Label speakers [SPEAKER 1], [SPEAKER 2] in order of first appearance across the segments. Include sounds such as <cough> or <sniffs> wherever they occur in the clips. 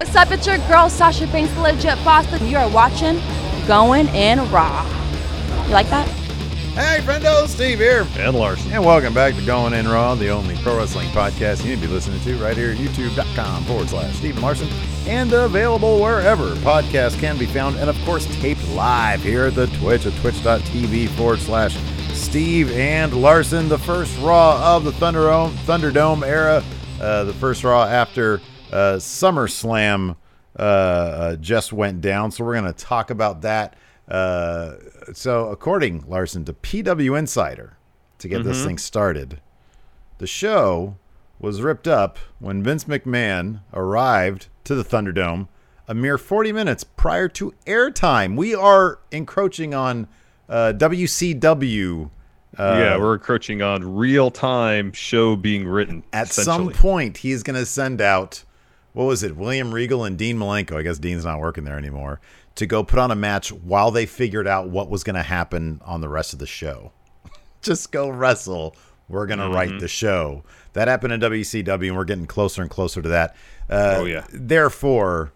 [SPEAKER 1] What's up? It's your girl Sasha Banks, the legit boss. You are watching Going in Raw. You like that?
[SPEAKER 2] Hey, friendo, Steve here.
[SPEAKER 3] And Larson.
[SPEAKER 2] And welcome back to Going In Raw, the only pro wrestling podcast you need to be listening to right here at youtube.com forward slash Steven Larson and available wherever podcasts can be found. And of course, taped live here at the Twitch at twitch.tv forward slash Steve and Larson, the first Raw of the Thunderdome, Thunderdome era, uh, the first Raw after uh, SummerSlam uh, uh, just went down. So we're going to talk about that. Uh, so, according Larson to PW Insider, to get this thing started, the show was ripped up when Vince McMahon arrived to the Thunderdome a mere 40 minutes prior to airtime. We are encroaching on uh, WCW. Uh,
[SPEAKER 3] yeah, we're encroaching on real time show being written.
[SPEAKER 2] At some point, he's going to send out, what was it, William Regal and Dean Malenko. I guess Dean's not working there anymore. To go put on a match while they figured out what was going to happen on the rest of the show. <laughs> Just go wrestle. We're going to
[SPEAKER 3] Mm-hmm.
[SPEAKER 2] write the show. That happened in WCW, and we're getting closer and closer to that. Uh,
[SPEAKER 3] Oh, yeah.
[SPEAKER 2] Therefore,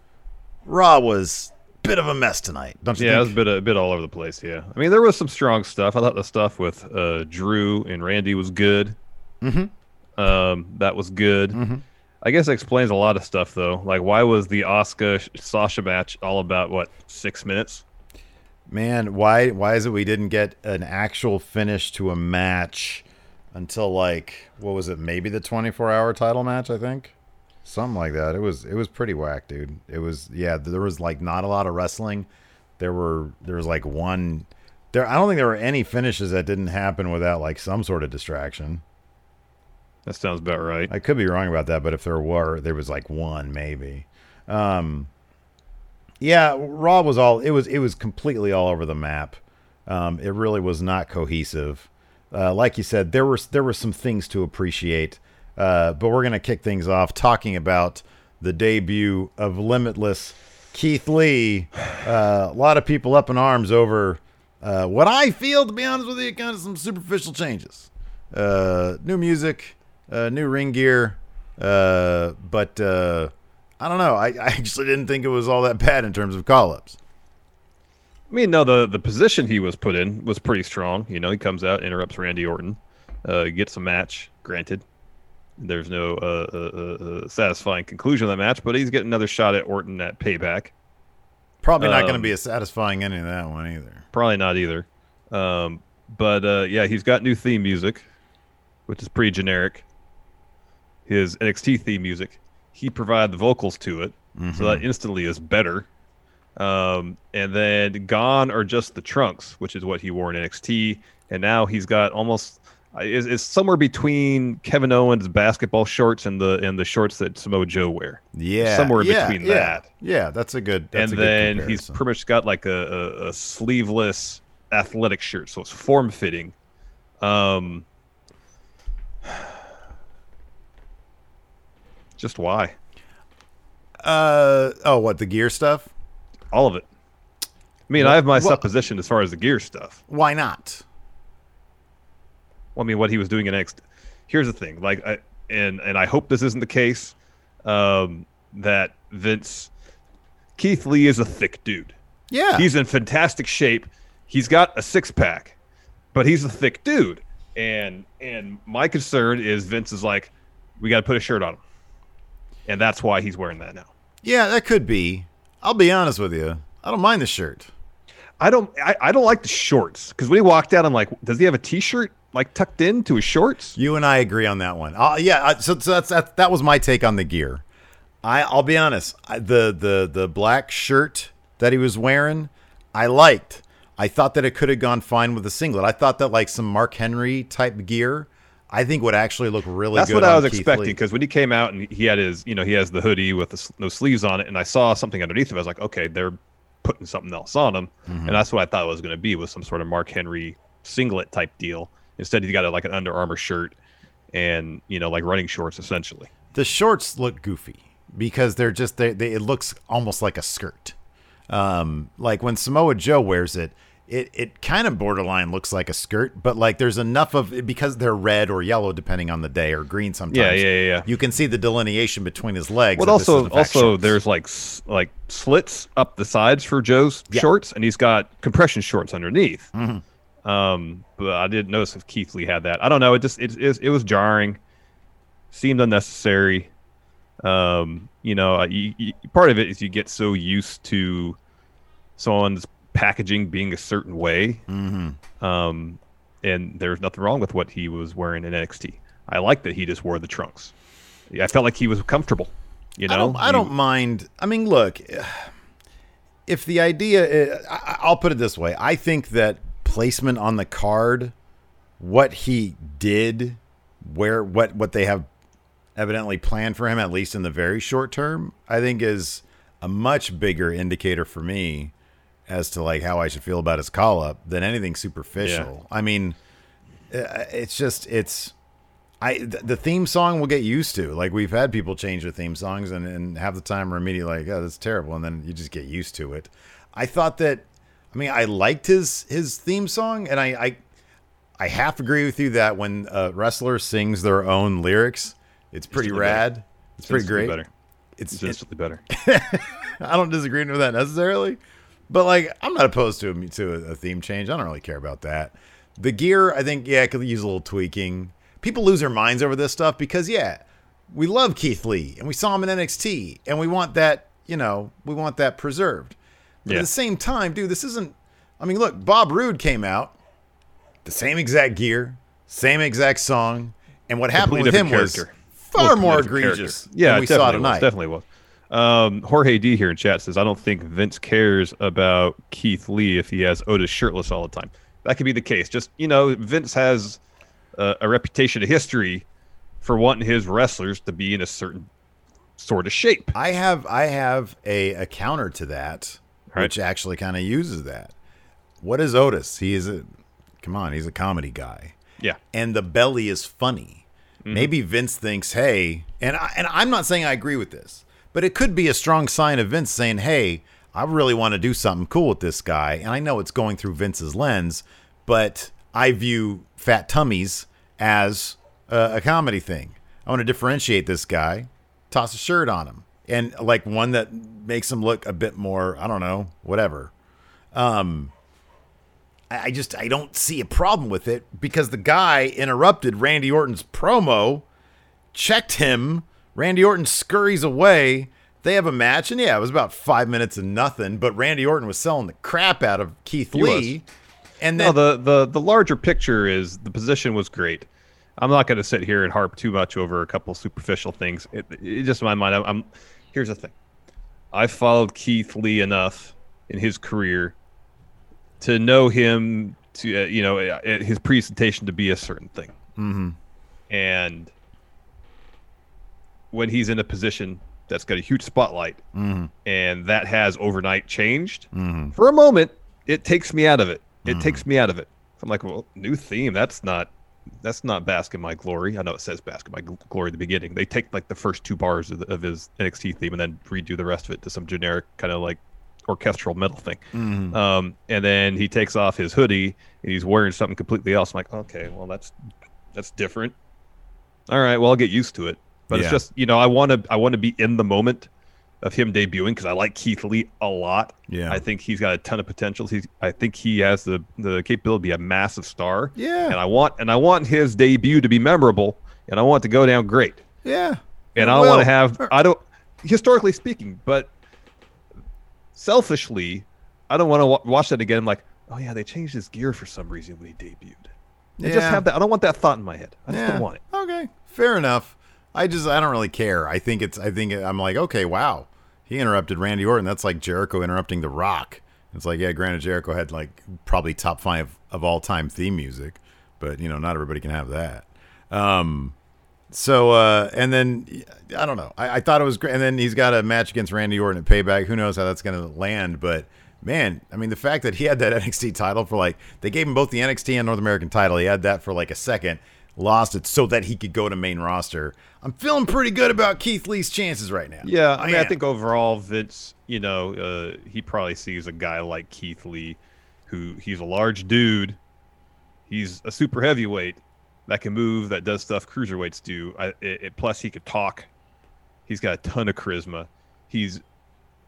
[SPEAKER 2] Raw was a bit of a mess tonight, don't you
[SPEAKER 3] Yeah, it was a bit, a bit all over the place. Yeah, I mean, there was some strong stuff. I thought the stuff with uh, Drew and Randy was good. Mm-hmm. Um, that was good.
[SPEAKER 2] Mm-hmm.
[SPEAKER 3] I guess it explains a lot of stuff, though. Like, why was the Asuka Sasha match all about what six minutes?
[SPEAKER 2] Man, why why is it we didn't get an actual finish to a match until like what was it? Maybe the 24-hour title match, I think. Something like that. It was it was pretty whack, dude. It was yeah, there was like not a lot of wrestling. There were there was like one there I don't think there were any finishes that didn't happen without like some sort of distraction.
[SPEAKER 3] That sounds about right.
[SPEAKER 2] I could be wrong about that, but if there were, there was like one maybe. Um, yeah, Raw was all it was. It was completely all over the map. Um, it really was not cohesive. Uh, like you said, there were there were some things to appreciate, uh, but we're gonna kick things off talking about the debut of Limitless Keith Lee. Uh, a lot of people up in arms over uh, what I feel, to be honest with you, kind of some superficial changes. Uh, new music, uh, new ring gear, uh, but uh, I don't know. I, I actually didn't think it was all that bad in terms of call ups.
[SPEAKER 3] I mean, no, the the position he was put in was pretty strong. You know, he comes out, interrupts Randy Orton, uh, gets a match. Granted, there's no uh, uh, uh, uh, satisfying conclusion of that match, but he's getting another shot at Orton at Payback.
[SPEAKER 2] Probably not going to
[SPEAKER 3] Um,
[SPEAKER 2] be a satisfying ending to that one either.
[SPEAKER 3] Probably not either. Um, but uh, yeah, he's got new theme music, which is pretty generic. His NXT theme music, he provided the vocals to it, so that instantly is better. Um, and then gone are just the trunks, which is what he wore in NXT, and now he's got almost uh, is is somewhere between Kevin Owens' basketball shorts and the and the shorts that Samoa Joe wear.
[SPEAKER 2] Yeah,
[SPEAKER 3] somewhere
[SPEAKER 2] yeah,
[SPEAKER 3] between
[SPEAKER 2] yeah.
[SPEAKER 3] that.
[SPEAKER 2] Yeah, that's a good. That's
[SPEAKER 3] and
[SPEAKER 2] a good
[SPEAKER 3] then he's pretty much got like a, a, a sleeveless athletic shirt, so it's form fitting. Um, just why?
[SPEAKER 2] uh oh, what the gear stuff?
[SPEAKER 3] All of it. I mean, I have my
[SPEAKER 2] Well-
[SPEAKER 3] supposition as far as the gear stuff.
[SPEAKER 2] Why not?
[SPEAKER 3] Well, I mean, what he was doing in X. Here's the thing, like, I, and and I hope this isn't the case. Um, that Vince Keith Lee is a thick dude.
[SPEAKER 2] Yeah,
[SPEAKER 3] He's in fantastic shape. He's got a six pack, but he's a thick dude. And and my concern is Vince is like, we got to put a shirt on him, and that's why he's wearing that now.
[SPEAKER 2] yeah, that could be. I'll be honest with you. I don't mind the shirt.
[SPEAKER 3] I don't I, I don't like the shorts because when he walked out, I'm like, does he have a t-shirt like tucked into his shorts?
[SPEAKER 2] You and I agree on that one. Uh, yeah, I, so, so that's that. That was my take on the gear. I I'll be honest. I, the the the black shirt that he was wearing, I liked. I thought that it could have gone fine with a singlet. I thought that like some Mark Henry type gear, I think would actually look really good.
[SPEAKER 3] That's what I was
[SPEAKER 2] Keith
[SPEAKER 3] expecting because when he came out and he had his, you know, he has the hoodie with the, no sleeves on it, and I saw something underneath of it. I was like, okay, they're putting something else on him,
[SPEAKER 2] Mm-hmm.
[SPEAKER 3] and that's what I thought it was going to be was some sort of Mark Henry singlet type deal. Instead, he's got a, like an Under Armour shirt and you know, like running shorts essentially.
[SPEAKER 2] the shorts look goofy because they're just they, they it looks almost like a skirt. Um, like when Samoa Joe wears it, it it kind of borderline looks like a skirt, but like there's enough of it because they're red or yellow depending on the day or green sometimes.
[SPEAKER 3] Yeah, yeah, yeah, yeah.
[SPEAKER 2] You can see the delineation between his legs.
[SPEAKER 3] Well,
[SPEAKER 2] that this is,
[SPEAKER 3] also, also, there's like like slits up the sides for Joe's
[SPEAKER 2] Yeah.
[SPEAKER 3] shorts, and he's got compression shorts underneath.
[SPEAKER 2] Mm-hmm.
[SPEAKER 3] Um, but I didn't notice if Keith Lee had that. I don't know. It just it it, it was jarring, seemed unnecessary. Um, you know, you, you, part of it is you get so used to someone's packaging being a certain way. Mm-hmm. Um, and there's nothing wrong with what he was wearing in NXT. I like that he just wore the trunks. I felt like he was comfortable. You know,
[SPEAKER 2] I don't, I don't mind. I mean, look, if the idea, i I, I'll put it this way: I think that placement on the card, what he did, where what what they have evidently planned for him, at least in the very short term, I think is a much bigger indicator for me as to like how I should feel about his call up than anything superficial. I mean, uh, it's just it's. I the theme song we'll get used to. Like we've had people change their theme songs and, and have the time we're immediately like, oh, that's terrible, and then you just get used to it. I thought that, I mean, I liked his his theme song, and I I, I half agree with you that when a wrestler sings their own lyrics, it's pretty
[SPEAKER 3] Instantly better.
[SPEAKER 2] rad. It's pretty great.
[SPEAKER 3] Better.
[SPEAKER 2] It's,
[SPEAKER 3] It's
[SPEAKER 2] it-
[SPEAKER 3] instantly better. <laughs>
[SPEAKER 2] I don't disagree with that necessarily, but like I'm not opposed to a, to a, theme change. I don't really care about that. The gear, I think, yeah, could use a little tweaking. People lose their minds over this stuff because yeah, we love Keith Lee and we saw him in NXT and we want that, you know, we want that preserved. But
[SPEAKER 3] Yeah.
[SPEAKER 2] at the same time, dude, this isn't. I mean, look, Bob Roode came out, the same exact gear, same exact song, and what happened
[SPEAKER 3] Completely
[SPEAKER 2] with him
[SPEAKER 3] different
[SPEAKER 2] was far more
[SPEAKER 3] different character.
[SPEAKER 2] egregious
[SPEAKER 3] Yeah,
[SPEAKER 2] than we saw tonight.
[SPEAKER 3] Was, definitely was. Um, Jorge D here in chat says, "I don't think Vince cares about Keith Lee if he has Otis shirtless all the time. That could be the case. Just you know, Vince has a, a reputation, a history for wanting his wrestlers to be in a certain sort of shape.
[SPEAKER 2] I have I have a, a counter to that,
[SPEAKER 3] Right.
[SPEAKER 2] which actually kind of uses that. What is Otis? He is a come on, he's a comedy guy,
[SPEAKER 3] Yeah,
[SPEAKER 2] and the belly is funny.
[SPEAKER 3] Mm-hmm.
[SPEAKER 2] Maybe Vince thinks, hey, and I, and I'm not saying I agree with this, but it could be a strong sign of Vince saying, hey, I really want to do something cool with this guy, and I know it's going through Vince's lens, but I view fat tummies as a, a comedy thing. I want to differentiate this guy, toss a shirt on him, and like one that makes him look a bit more, I don't know, whatever. Um, I just I don't see a problem with it because the guy interrupted Randy Orton's promo, checked him. Randy Orton scurries away. They have a match, and yeah, it was about five minutes and nothing. But Randy Orton was selling the crap out of Keith
[SPEAKER 3] He
[SPEAKER 2] Lee, and
[SPEAKER 3] no, the, the the larger picture is the position was great. I'm not going to sit here and harp too much over a couple superficial things. It, it just in my mind. I'm, I'm here's the thing. I followed Keith Lee enough in his career to know him to uh, you know uh, his presentation to be a certain thing. Mm-hmm. And when he's in a position that's got a huge spotlight, mm-hmm. and that has overnight changed mm-hmm. for a moment, it takes me out of it. It mm-hmm. takes me out of it. I'm like, well, new theme. That's not. That's not Bask in My Glory. I know it says Bask in My Gl- Glory at the beginning. They take like the first two bars of, the, of his NXT theme and then redo the rest of it to some generic kind of like orchestral metal thing. Um, and then he takes off his hoodie and he's wearing something completely else. I'm like, okay, well that's that's different. All right, well I'll get used to it. But
[SPEAKER 2] Yeah.
[SPEAKER 3] it's just you know I want to I want to be in the moment of him debuting because I like Keith Lee a lot.
[SPEAKER 2] Yeah.
[SPEAKER 3] I think he's got a ton of potential. He's I think he has the the capability to be a massive star.
[SPEAKER 2] Yeah.
[SPEAKER 3] And I want and I want his debut to be memorable and I want it to go down great.
[SPEAKER 2] yeah,
[SPEAKER 3] And I don't want to have <laughs> I don't historically speaking, but selfishly, I don't want to wa watch that again. I'm like, oh yeah, they changed his gear for some reason when he debuted. I just
[SPEAKER 2] Yeah.
[SPEAKER 3] have that. I don't want that thought in my head. I just don't want it.
[SPEAKER 2] Okay, fair enough. I just I don't really care. I think it's I think I'm like okay, wow. He interrupted Randy Orton. That's like Jericho interrupting The Rock. It's like yeah, granted Jericho had like probably top five of all time theme music, but you know not everybody can have that. Um, so uh, and then I don't know. I, I thought it was great. And then he's got a match against Randy Orton at Payback. Who knows how that's going to land? But man, I mean, the fact that he had that <laughs> NXT title for like they gave him both the NXT and North American title. He had that for like a second, lost it so that he could go to main roster. I'm feeling pretty good about Keith Lee's chances right now.
[SPEAKER 3] Yeah, I mean, I
[SPEAKER 2] am.
[SPEAKER 3] think overall, Vince, you know, uh, he probably sees a guy like Keith Lee, who he's a large dude, he's a super heavyweight that can move, that does stuff cruiserweights do. I, it, it- plus, he could talk. He's got a ton of charisma. He's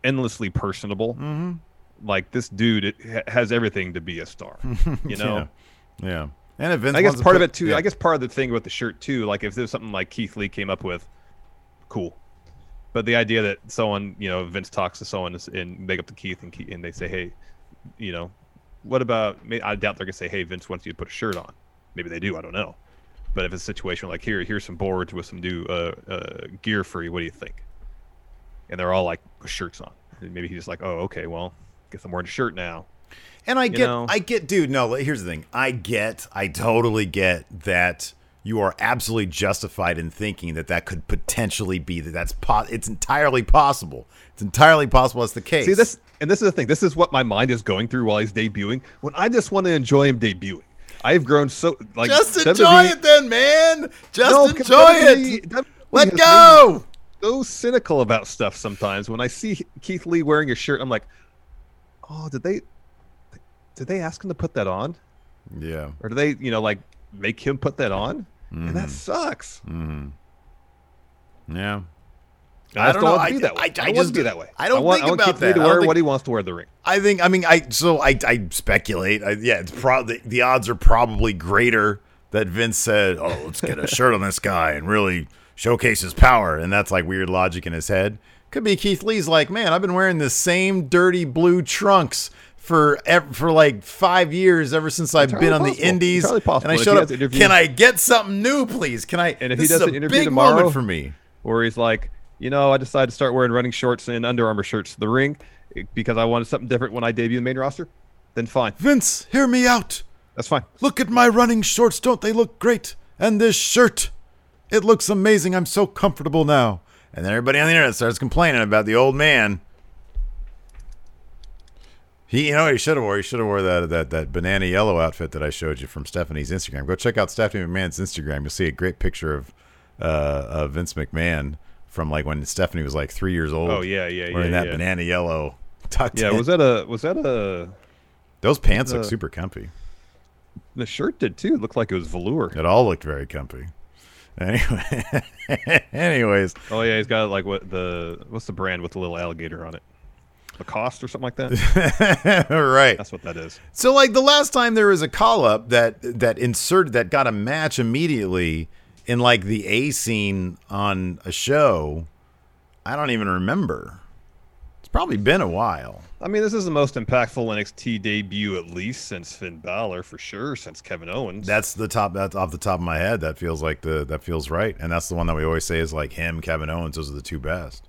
[SPEAKER 3] endlessly personable. Mm-hmm. Like this dude, it ha- has everything to be a star. <laughs> You know.
[SPEAKER 2] yeah, yeah. And if Vince
[SPEAKER 3] I guess part of it too.
[SPEAKER 2] yeah.
[SPEAKER 3] I guess part of the thing with the shirt too. Like if there's something like Keith Lee came up with, cool. But the idea that someone, you know, Vince talks to someone and make up to Keith and Keith, and they say, hey, you know, what about? I doubt they're gonna say, hey, Vince wants you to put a shirt on. Maybe they do. I don't know. But if it's a situation like here, here's some boards with some new uh, uh, gear for you. What do you think? And they're all like shirts on. And maybe he's just like, oh, okay, well, guess I'm wearing a shirt now.
[SPEAKER 2] And I get,
[SPEAKER 3] know?
[SPEAKER 2] I get, dude. No, here's the thing. I get, I totally get that you are absolutely justified in thinking that that could potentially be that. That's po- It's entirely possible. It's entirely possible that's the case.
[SPEAKER 3] See this, and this is the thing. This is what my mind is going through while he's debuting. When I just want to enjoy him debuting, I've grown so like
[SPEAKER 2] Just
[SPEAKER 3] WWE
[SPEAKER 2] enjoy it, then, man. Just
[SPEAKER 3] No, 'cause
[SPEAKER 2] enjoy
[SPEAKER 3] WWE
[SPEAKER 2] it.
[SPEAKER 3] WWE
[SPEAKER 2] Let go.
[SPEAKER 3] made So cynical about stuff sometimes. When I see Keith Lee wearing a shirt, I'm like, oh, did they, did they ask him to put that on,
[SPEAKER 2] Yeah.
[SPEAKER 3] or do they, you know, like make him put that on? And
[SPEAKER 2] Mm-hmm.
[SPEAKER 3] that sucks.
[SPEAKER 2] Yeah.
[SPEAKER 3] I,
[SPEAKER 2] I don't know.
[SPEAKER 3] want to
[SPEAKER 2] I-
[SPEAKER 3] be that way.
[SPEAKER 2] I-
[SPEAKER 3] I,
[SPEAKER 2] I just-
[SPEAKER 3] to be that way.
[SPEAKER 2] I don't
[SPEAKER 3] want,
[SPEAKER 2] think
[SPEAKER 3] want
[SPEAKER 2] about that.
[SPEAKER 3] to wear
[SPEAKER 2] think-
[SPEAKER 3] what he wants to wear the ring.
[SPEAKER 2] I think. I mean, I so I I speculate. I, yeah, it's probably the odds are probably greater that Vince said, "Oh, let's get a shirt on this guy and really showcase his power," and that's like weird logic in his head. Could be Keith Lee's like, "Man, I've been wearing the same dirty blue trunks." For for like five years, ever since I've been on the. Indies, and I showed up. Can I get something new, please? Can I?
[SPEAKER 3] And if he does an interview tomorrow-
[SPEAKER 2] moment for me.
[SPEAKER 3] where he's like, you know, I decided to start wearing running shorts and Under Armour shirts to the ring because I wanted something different when I debut in the main roster. Then fine,
[SPEAKER 2] Vince, hear me out.
[SPEAKER 3] that's fine.
[SPEAKER 2] Look at my running shorts. Don't they look great? And this shirt. It looks amazing. I'm so comfortable now. And then everybody on the internet starts complaining about the old man. He, you know, what he should have wore. He should have wore that that that banana yellow outfit that I showed you from Stephanie's Instagram. Go check out Stephanie McMahon's Instagram. You'll see a great picture of uh, of Vince McMahon from like when Stephanie was like three years old.
[SPEAKER 3] Oh, yeah, yeah,
[SPEAKER 2] wearing
[SPEAKER 3] yeah,
[SPEAKER 2] that
[SPEAKER 3] yeah.
[SPEAKER 2] banana yellow tucked
[SPEAKER 3] Yeah,
[SPEAKER 2] in.
[SPEAKER 3] was that a was that a
[SPEAKER 2] Those pants look
[SPEAKER 3] uh,
[SPEAKER 2] super comfy.
[SPEAKER 3] the shirt did too? It looked like it was velour.
[SPEAKER 2] It all looked very comfy. Anyway, <laughs> anyways,
[SPEAKER 3] Oh yeah, he's got like what the what's the brand with the little alligator on it? Lacoste or something like that. <laughs>
[SPEAKER 2] right.
[SPEAKER 3] That's what that is.
[SPEAKER 2] So, like the last time there was a call up that that inserted that got a match immediately in like the A scene on a show, I don't even remember. It's probably been a while.
[SPEAKER 3] I mean, this is the most impactful NXT debut at least since Finn Balor for sure, since Kevin Owens.
[SPEAKER 2] That's the top. That's off the top of my head. That feels like the that feels right, and that's the one that we always say is like him, Kevin Owens. Those are the two best.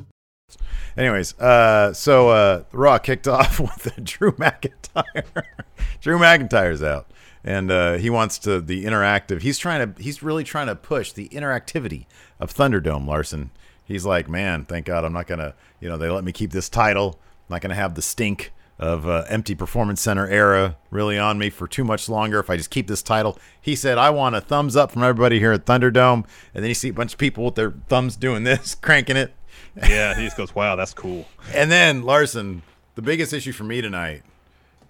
[SPEAKER 2] Anyways, uh, so uh, Raw kicked <laughs> off with Drew McIntyre. <laughs> Drew McIntyre's out, and uh, he wants to the interactive. He's trying to. He's really trying to push the interactivity of Thunderdome. Larson. He's like, man, thank God I'm not gonna. You know, they let me keep this title. I'm not gonna have the stink of uh, empty performance center era really on me for too much longer if I just keep this title. He said, I want a thumbs up from everybody here at Thunderdome. And then you see a bunch of people with their thumbs doing this, <laughs> cranking it.
[SPEAKER 3] Yeah, he just goes, "Wow, that's cool."
[SPEAKER 2] And then Larson, the biggest issue for me tonight,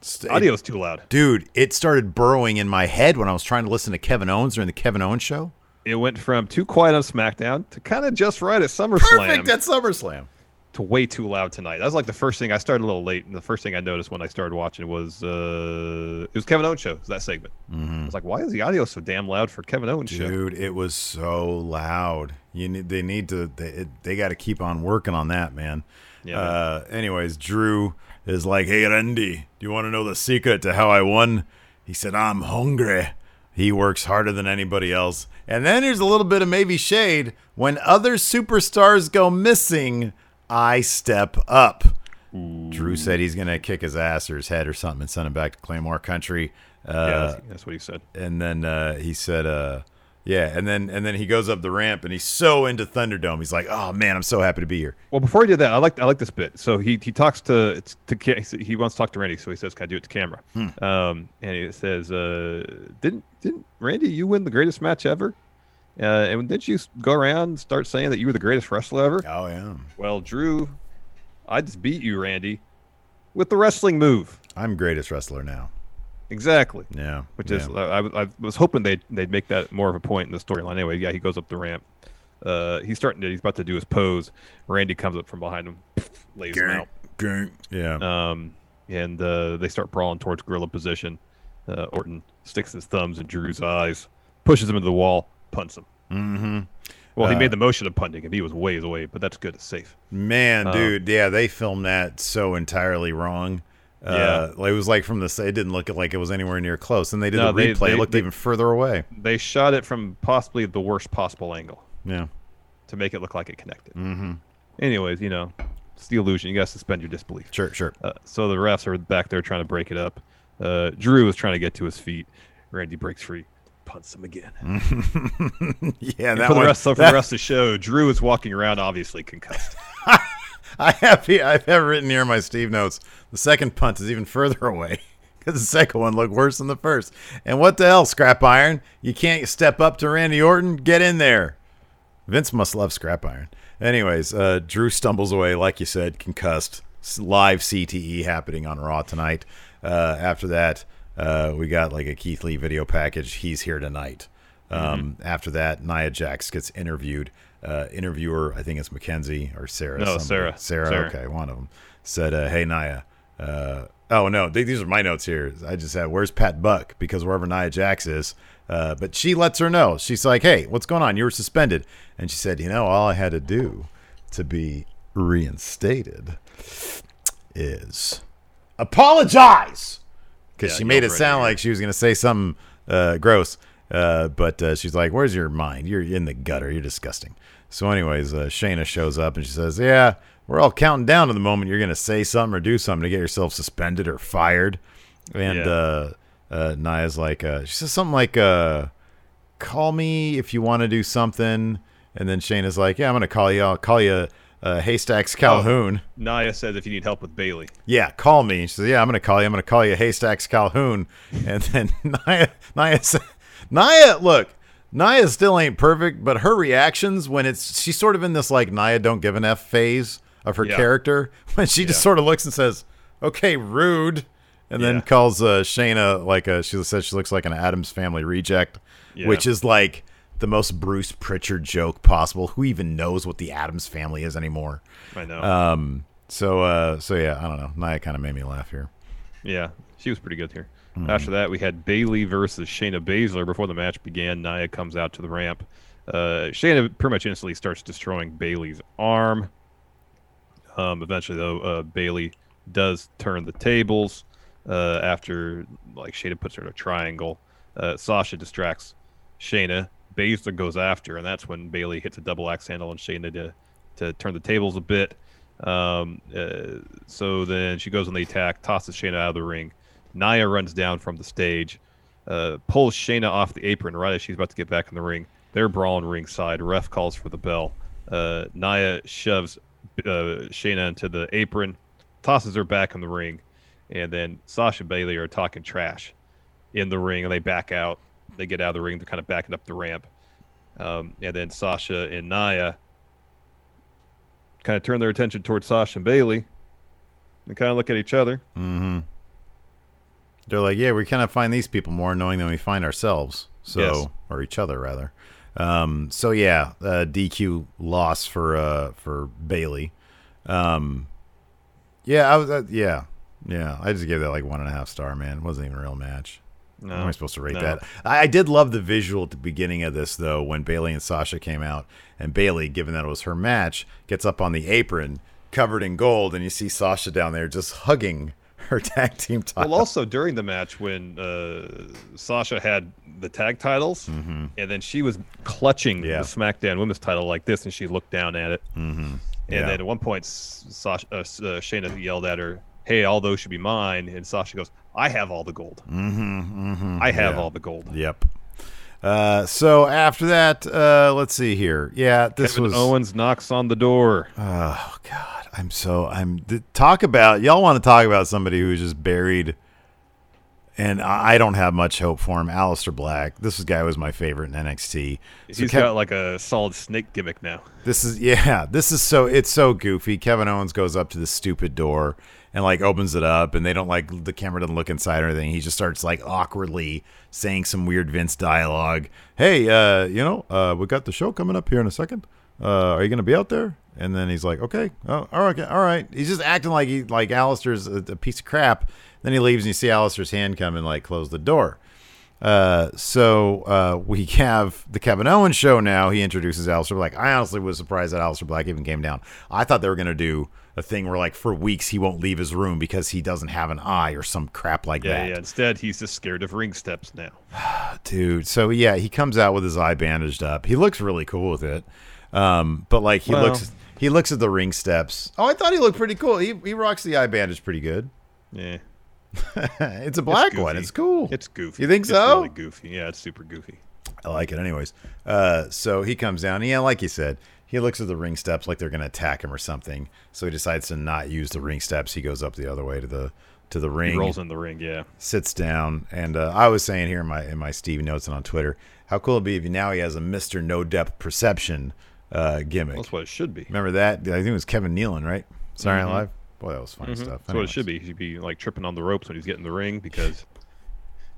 [SPEAKER 2] st-
[SPEAKER 3] Audio's too loud.
[SPEAKER 2] dude, it started burrowing in my head when I was trying to listen to Kevin Owens during the Kevin Owens show.
[SPEAKER 3] It went from too quiet on SmackDown to kind of just right at SummerSlam.
[SPEAKER 2] Perfect at SummerSlam.
[SPEAKER 3] To way too loud tonight. That was like the first thing I started a little late, and the first thing I noticed when I started watching was uh, it was Kevin Owens show. It was that segment. I was like, why is the audio so damn loud for Kevin Owens show?
[SPEAKER 2] Dude, it was so loud. You need, they need to they, they got to keep on working on that, man.
[SPEAKER 3] Yeah,
[SPEAKER 2] Uh, anyways, Drew is like, "Hey, Randy, do you want to know the secret to how I won?" He said, "I'm hungry." He works harder than anybody else. And then there's a little bit of maybe shade when other superstars go missing. I step up. Drew said he's gonna kick his ass or his head or something and send him back to Claymore Country. Uh,
[SPEAKER 3] yeah, that's, that's what he said.
[SPEAKER 2] and then uh, he said, uh, "Yeah," and then and then he goes up the ramp and he's so into Thunderdome. He's like, "Oh man, I'm so happy to be here."
[SPEAKER 3] Well, before he did that, I like I like this bit. So he he talks to it's to he wants to talk to Randy, so he says, "Can I do it to camera?" Um, and he says, uh, "Didn't didn't Randy you win the greatest match ever?" Uh, and didn't you go around and start saying that you were the greatest wrestler ever?
[SPEAKER 2] Oh yeah,
[SPEAKER 3] Well, Drew, I just beat you, Randy, with the wrestling move.
[SPEAKER 2] I'm greatest wrestler now.
[SPEAKER 3] Exactly.
[SPEAKER 2] Yeah,
[SPEAKER 3] Which
[SPEAKER 2] yeah.
[SPEAKER 3] is, I, I was hoping they'd they'd make that more of a point in the storyline. Anyway, yeah, he goes up the ramp. Uh, he's starting to, he's about to do his pose. Randy comes up from behind him, lays him out.
[SPEAKER 2] Gang. Yeah.
[SPEAKER 3] Um, and uh, they start brawling towards gorilla position. Uh, Orton sticks his thumbs in Drew's eyes, pushes him into the wall, punts him.
[SPEAKER 2] mm-hmm.
[SPEAKER 3] Well, he
[SPEAKER 2] Uh,
[SPEAKER 3] made the motion of punting him. He was ways away, but that's good. It's safe.
[SPEAKER 2] Man,
[SPEAKER 3] Uh,
[SPEAKER 2] dude, yeah, they filmed that so entirely wrong. Uh, it was like from the it didn't look like it was anywhere near close, and they did
[SPEAKER 3] No,
[SPEAKER 2] the
[SPEAKER 3] they-
[SPEAKER 2] replay.
[SPEAKER 3] they-
[SPEAKER 2] it looked
[SPEAKER 3] they-
[SPEAKER 2] even further away.
[SPEAKER 3] They shot it from possibly the worst possible angle
[SPEAKER 2] Yeah.
[SPEAKER 3] to make it look like it connected.
[SPEAKER 2] Mm-hmm.
[SPEAKER 3] Anyways, you know, it's the illusion. You got to suspend your disbelief.
[SPEAKER 2] Sure, sure.
[SPEAKER 3] Uh, so the refs are back there trying to break it up. Uh, Drew is trying to get to his feet. Randy breaks free, punts him again. <laughs>
[SPEAKER 2] yeah,
[SPEAKER 3] And
[SPEAKER 2] that
[SPEAKER 3] for the
[SPEAKER 2] one-
[SPEAKER 3] rest, so for
[SPEAKER 2] that-
[SPEAKER 3] the rest of the show, Drew is walking around, obviously concussed. <laughs>
[SPEAKER 2] I have I have written here in my Steve notes. The second punt is even further <laughs> away because the second one looked worse than the first. And what the hell, Scrap Iron? You can't step up to Randy Orton. Get in there. Vince must love Scrap Iron. Anyways, uh, Drew stumbles away, like you said, concussed. S- Live CTE happening on Raw tonight. Uh, after that, uh, we got like a Keith Lee video package. He's here tonight. Um, After that, Nia Jax gets interviewed. Uh, interviewer, I think it's Mackenzie or Sarah.
[SPEAKER 3] No. Sarah.
[SPEAKER 2] Sarah.
[SPEAKER 3] Sarah.
[SPEAKER 2] Okay, one of them said, uh, "Hey Nia." Uh, oh no, th- these are my notes here. I just had, "Where's Pat Buck?" Because wherever Nia Jax is, uh, but she lets her know. She's like, "Hey, what's going on? You were suspended," and she said, "You know, all I had to do to be reinstated is apologize." Because
[SPEAKER 3] Yeah,
[SPEAKER 2] she made it sound like she was going to say something uh, gross. Uh, but uh, she's like, "Where's your mind? You're in the gutter. You're disgusting." So, anyways, uh, Shayna shows up and she says, "Yeah, we're all counting down to the moment you're going to say something or do something to get yourself suspended or fired." And
[SPEAKER 3] Yeah.
[SPEAKER 2] uh, uh, Nia's like, uh, she says something like, uh, "Call me if you want to do something." And then Shayna's like, "Yeah, I'm going to call you. I'll call you uh, Haystacks Calhoun."
[SPEAKER 3] Nia says if you need help with Bayley.
[SPEAKER 2] Yeah, call me. She says, "Yeah, I'm going to call you. I'm going to call you Haystacks Calhoun." And then <laughs> Nia, Nia, sa- Nia, look, Nia still ain't perfect, but her reactions when it's she's sort of in this like Nia don't give an f phase of her
[SPEAKER 3] Yeah.
[SPEAKER 2] character <laughs> when she just sort of looks and says, "Okay, rude," and then
[SPEAKER 3] Yeah.
[SPEAKER 2] calls uh, Shayna like a she says she looks like an Addams Family reject,
[SPEAKER 3] Yeah.
[SPEAKER 2] which is like the most Bruce Pritchard joke possible. Who even knows what the Addams Family is anymore?
[SPEAKER 3] I know.
[SPEAKER 2] Um. So. Uh. So yeah. I don't know. Nia kind of made me laugh here.
[SPEAKER 3] yeah, she was pretty good here.
[SPEAKER 2] Hmm.
[SPEAKER 3] After that, we had Bayley versus Shayna Baszler. Before the match began, Nia comes out to the ramp. Uh, Shayna pretty much instantly starts destroying Bayley's arm. Um, eventually, though, uh, Bayley does turn the tables uh, after like Shayna puts her in a triangle. Uh, Sasha distracts Shayna. Baszler goes after, and that's when Bayley hits a double axe handle on Shayna to to turn the tables a bit. Um, uh, so then she goes on the attack, tosses Shayna out of the ring. Nia runs down from the stage, uh, pulls Shayna off the apron right as she's about to get back in the ring. They're brawling ringside. Ref calls for the bell. Uh, Nia shoves uh, Shayna into the apron, tosses her back in the ring, and then Sasha and Bayley are talking trash in the ring, and they back out. They get out of the ring. They're kind of backing up the ramp, um, and then Sasha and Nia kind of turn their attention towards Sasha and Bayley, and kind of look at each other.
[SPEAKER 2] Mm-hmm. They're like, yeah, we kind of find these people more annoying than we find ourselves. So,
[SPEAKER 3] Yes.
[SPEAKER 2] or each other rather. Um, so yeah, uh, DQ loss for uh, for Bayley. Um, yeah, I was. Uh, yeah, yeah. I just gave that like one and a half star. Man, it wasn't even a real match.
[SPEAKER 3] No,
[SPEAKER 2] How am I supposed to rate
[SPEAKER 3] no.
[SPEAKER 2] that? I, did love the visual at the beginning of this though, when Bayley and Sasha came out, and Bayley, given that it was her match, gets up on the apron covered in gold, and you see Sasha down there just hugging <laughs> her tag team title.
[SPEAKER 3] Well, also during the match when uh, Sasha had the tag titles, and then she was clutching
[SPEAKER 2] Mm-hmm. Yeah.
[SPEAKER 3] the SmackDown Women's title like this, and she looked down at it.
[SPEAKER 2] mm-hmm.
[SPEAKER 3] And
[SPEAKER 2] Yeah.
[SPEAKER 3] then at one point, Sasha, uh, uh, Shayna yelled at her, "Hey, all those should be mine." And Sasha goes, "I have all the gold.
[SPEAKER 2] Mm-hmm, mm-hmm.
[SPEAKER 3] I have
[SPEAKER 2] Yeah.
[SPEAKER 3] all the gold."
[SPEAKER 2] Yep. Uh, so after that, uh, let's see here. Yeah, this
[SPEAKER 3] Kevin
[SPEAKER 2] was.
[SPEAKER 3] Owens knocks on the door.
[SPEAKER 2] Oh God, I'm so I'm th- talk about y'all want to talk about somebody who's just buried, and I I don't have much hope for him. Aleister Black. This guy was my favorite in NXT. So
[SPEAKER 3] He's
[SPEAKER 2] Kev-
[SPEAKER 3] got like a solid snake gimmick now.
[SPEAKER 2] this is <laughs> yeah. This is so it's so goofy. Kevin Owens goes up to the stupid door and like opens it up, and they don't like the camera doesn't look inside or anything. He just starts like awkwardly saying some weird Vince dialogue. Hey, uh, you know, uh, we got the show coming up here in a second. Uh, are you gonna be out there? And then he's like, okay, oh, all right, all right. He's just acting like he like Aleister's a, a piece of crap. Then he leaves, and you see Aleister's hand come and like close the door. Uh, so uh, we <laughs> have the Kevin Owens show now. He introduces Aleister Black. I honestly was surprised that Aleister Black even came down. I thought they were gonna do a thing where like for weeks he won't leave his room because he doesn't have an eye or some crap like
[SPEAKER 3] Yeah,
[SPEAKER 2] that.
[SPEAKER 3] yeah. Instead, he's just scared of ring steps now. <sighs>
[SPEAKER 2] Dude, so yeah, he comes out with his eye bandaged up. He looks really cool with it. Um, but like he
[SPEAKER 3] Well-
[SPEAKER 2] looks he looks at the ring steps. Oh, I thought he looked pretty cool. He he rocks the eye bandage pretty good.
[SPEAKER 3] Yeah, <laughs>
[SPEAKER 2] it's a black one. It's cool.
[SPEAKER 3] it's goofy.
[SPEAKER 2] You think so?
[SPEAKER 3] It's
[SPEAKER 2] so?
[SPEAKER 3] Really goofy. Yeah, it's super goofy.
[SPEAKER 2] I like it anyways. Uh, so he comes down. Yeah, like you said, he looks at the ring steps like they're going to attack him or something. So he decides to not use the ring steps. He goes up the other way to the to the
[SPEAKER 3] He
[SPEAKER 2] ring,
[SPEAKER 3] rolls in the ring. Yeah.
[SPEAKER 2] sits down, and uh, I was saying here in my in my Steve notes and on Twitter, how cool it'd be if now he has a Mister No Depth Perception uh, gimmick.
[SPEAKER 3] That's what it should be.
[SPEAKER 2] Remember that? I think it was Kevin Nealon, right? Saturday Night Live. Boy, that was funny
[SPEAKER 3] Mhm.
[SPEAKER 2] stuff.
[SPEAKER 3] That's what it should be. He should be like tripping on the ropes when he's getting the ring because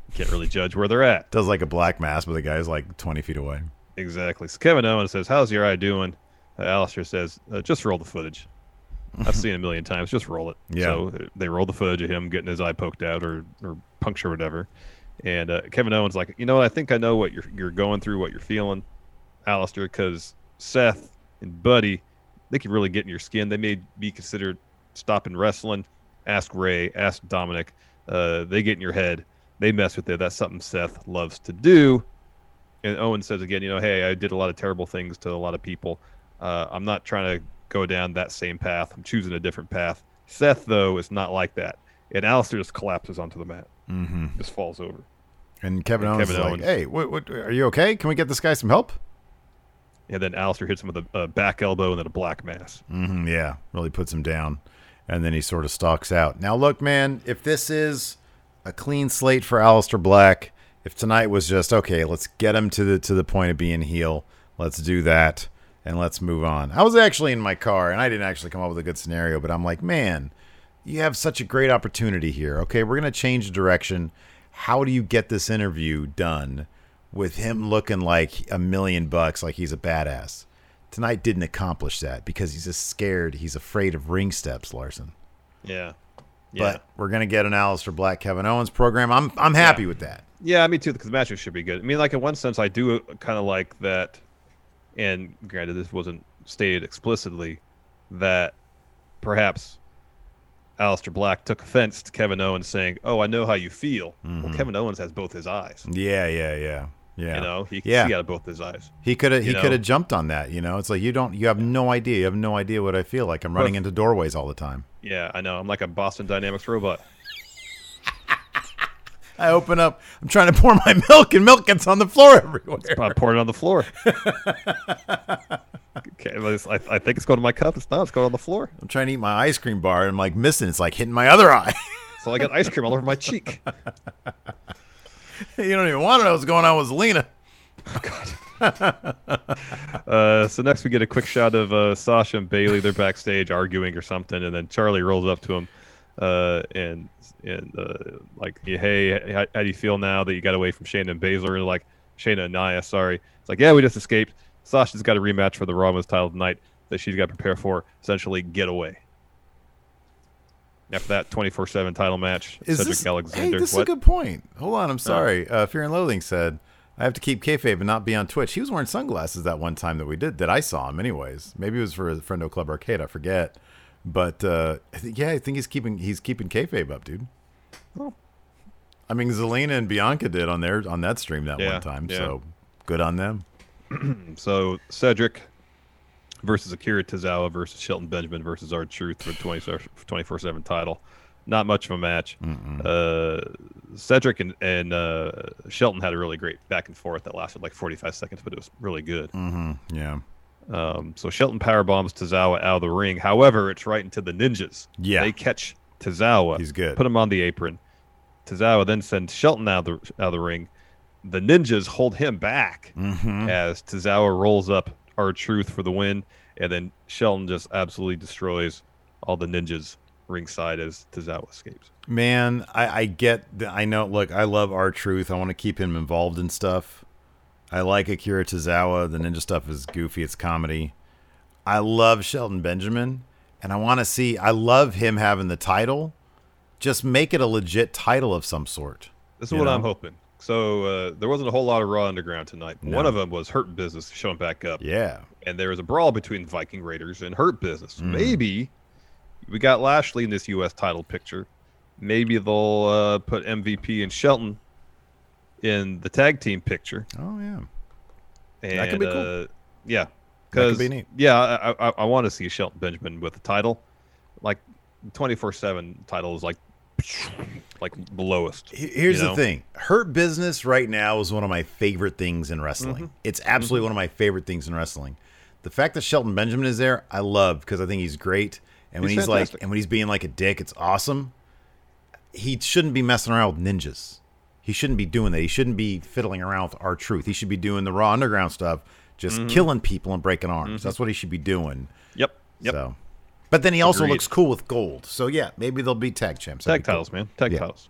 [SPEAKER 3] you can't really judge where they're at.
[SPEAKER 2] Does like a black mask, but the guy's like twenty feet away.
[SPEAKER 3] Exactly. So Kevin Owens says, "How's your eye doing?" Uh, Aleister says, uh, "Just roll the footage." I've <laughs> seen a million times. Just roll it.
[SPEAKER 2] Yeah.
[SPEAKER 3] So uh, they roll the footage of him getting his eye poked out or or puncture or whatever, and uh, Kevin Owens like, you know, what? I think I know what you're you're going through, what you're feeling, Aleister, because Seth and Buddy, they can really get in your skin. They may be considered stopping wrestling. Ask Rey. Ask Dominic. Uh, they get in your head. They mess with it. That's something Seth loves to do. And Owen says again, you know, hey, I did a lot of terrible things to a lot of people. Uh, I'm not trying to go down that same path. I'm choosing a different path. Seth, though, is not like that. And Aleister just collapses onto the mat,
[SPEAKER 2] Mm-hmm.
[SPEAKER 3] just falls over.
[SPEAKER 2] And Kevin
[SPEAKER 3] And
[SPEAKER 2] Owens
[SPEAKER 3] Kevin
[SPEAKER 2] is
[SPEAKER 3] Owens.
[SPEAKER 2] like, "Hey, what, what? Are you okay? Can we get this guy some help?"
[SPEAKER 3] And then Aleister hits him with a, a back elbow and then a black mass.
[SPEAKER 2] hmm yeah, really puts him down, and then he sort of stalks out. Now, look, man, if this is a clean slate for Aleister Black, if tonight was just okay, let's get him to the to the point of being heel. Let's do that, and let's move on. I was actually in my car, and I didn't actually come up with a good scenario, but I'm like, man, you have such a great opportunity here. Okay, we're gonna change direction. How do you get this interview done with him looking like a million bucks, like he's a badass? Tonight didn't accomplish that because he's just scared. He's afraid of ring steps, Larson.
[SPEAKER 3] Yeah. Yeah.
[SPEAKER 2] But we're gonna get an Aleister Black Kevin Owens program. I'm I'm happy with that.
[SPEAKER 3] Yeah, me too. Because the matches should be good. I mean, like in one sense, I do kind of like that. And granted, this wasn't stated explicitly that perhaps Aleister Black took offense to Kevin Owens saying, "Oh, I know how you feel." Well, mm-hmm. Kevin Owens has both his eyes.
[SPEAKER 2] Yeah, yeah, yeah, yeah.
[SPEAKER 3] You know, he can
[SPEAKER 2] yeah.
[SPEAKER 3] see out of both his eyes.
[SPEAKER 2] He could have he could have jumped on that. You know, it's like you don't you have no idea. You have no idea what I feel like. I'm running
[SPEAKER 3] But-
[SPEAKER 2] into doorways all the time.
[SPEAKER 3] Yeah, I know. I'm like a Boston Dynamics robot.
[SPEAKER 2] I open up. I'm trying to pour <laughs> my milk, and milk gets on the floor everywhere.
[SPEAKER 3] I poured it on the floor. <laughs> okay, well, I, I think it's going to my cup. It's not. It's going on the floor.
[SPEAKER 2] I'm trying to eat my ice cream bar, and I'm like missing. It's like hitting my other eye. <laughs>
[SPEAKER 3] So I got ice cream all over my cheek.
[SPEAKER 2] you don't even want to know what's going on with Lena.
[SPEAKER 3] Uh, so next we get a quick shot of uh, Sasha and Bayley. They're backstage arguing or something, and then Charlie rolls up to him uh, and and uh, like, hey, how, how do you feel now that you got away from Shayna and Baszler? And like Shayna and Nia, sorry. It's like, yeah, we just escaped. Sasha's got a rematch for the Raw Women's title tonight. that she's got to prepare for. Essentially, get away. After that 24 7 title match,
[SPEAKER 2] Is
[SPEAKER 3] Cedric
[SPEAKER 2] this,
[SPEAKER 3] Alexander.
[SPEAKER 2] Hey, this
[SPEAKER 3] what?
[SPEAKER 2] is a good point. Hold on, I'm sorry. Uh, Fear and Loathing said I have to keep kayfabe and not be on Twitch. He was wearing sunglasses that one time that we did that I saw him. Anyways, maybe it was for a friend Friendo Club Arcade. I forget. But uh, I think, yeah, I think he's keeping he's keeping kayfabe up, dude. Well, I mean, Zelina and Bianca did on their on that stream that
[SPEAKER 3] Yeah,
[SPEAKER 2] one time.
[SPEAKER 3] yeah.
[SPEAKER 2] So good on them. <clears throat>
[SPEAKER 3] So Cedric versus Akira Tozawa versus Shelton Benjamin versus R-Truth for the 24 7 title. Not much of a match. Uh, Cedric and, and uh, Shelton had a really great back and forth that lasted like 45 seconds, but it was really good.
[SPEAKER 2] Mm-hmm. Yeah.
[SPEAKER 3] Um, so Shelton power bombs Tozawa out of the ring. However, it's right into the ninjas.
[SPEAKER 2] Yeah.
[SPEAKER 3] They catch Tozawa.
[SPEAKER 2] He's good.
[SPEAKER 3] Put him on the apron. Tozawa then sends Shelton out of the, out of the ring. The ninjas hold him back
[SPEAKER 2] Mm-hmm.
[SPEAKER 3] as Tozawa rolls up R-Truth for the win, and then Shelton just absolutely destroys all the ninjas ringside as Tozawa escapes.
[SPEAKER 2] Man, I, I get. The, I know. Look, I love R-Truth. I want to keep him involved in stuff. I like Akira Tozawa. The ninja stuff is goofy. It's comedy. I love Shelton Benjamin, and I want to see. I love him having the title. Just make it a legit title of some sort.
[SPEAKER 3] This is what
[SPEAKER 2] know?
[SPEAKER 3] I'm hoping. So uh, there wasn't a whole lot of Raw Underground tonight.
[SPEAKER 2] No.
[SPEAKER 3] One of them was Hurt Business showing back up.
[SPEAKER 2] Yeah.
[SPEAKER 3] and there was a brawl between Viking Raiders and Hurt Business.
[SPEAKER 2] Mm.
[SPEAKER 3] Maybe we got Lashley in this U.S. title picture. Maybe they'll uh, put MVP and Shelton in the tag team picture.
[SPEAKER 2] Oh yeah.
[SPEAKER 3] And,
[SPEAKER 2] That could be cool.
[SPEAKER 3] Uh, yeah, because
[SPEAKER 2] be
[SPEAKER 3] yeah, I, I, I want to see Shelton Benjamin with the title. Like twenty four seven title is like <sniffs> like the lowest.
[SPEAKER 2] Here's
[SPEAKER 3] you
[SPEAKER 2] the thing. Hurt Business right now is one of my favorite things in wrestling.
[SPEAKER 3] Mm-hmm.
[SPEAKER 2] It's absolutely one of my favorite things in wrestling. The fact that Shelton Benjamin is there, I love because I think he's great. And when
[SPEAKER 3] He's
[SPEAKER 2] he's, like and when he's being like a dick, it's awesome. He shouldn't be messing around with ninjas. He shouldn't be doing that. He shouldn't be fiddling around with R-Truth. He should be doing the raw underground stuff, just
[SPEAKER 3] Mm-hmm.
[SPEAKER 2] killing people and breaking arms. That's what he should be doing.
[SPEAKER 3] Yep. Yep.
[SPEAKER 2] So but then he also
[SPEAKER 3] Agreed.
[SPEAKER 2] looks cool with gold. So yeah, maybe they'll be tag champs.
[SPEAKER 3] Tag
[SPEAKER 2] be cool.
[SPEAKER 3] titles, man. Tag
[SPEAKER 2] Yeah.
[SPEAKER 3] titles.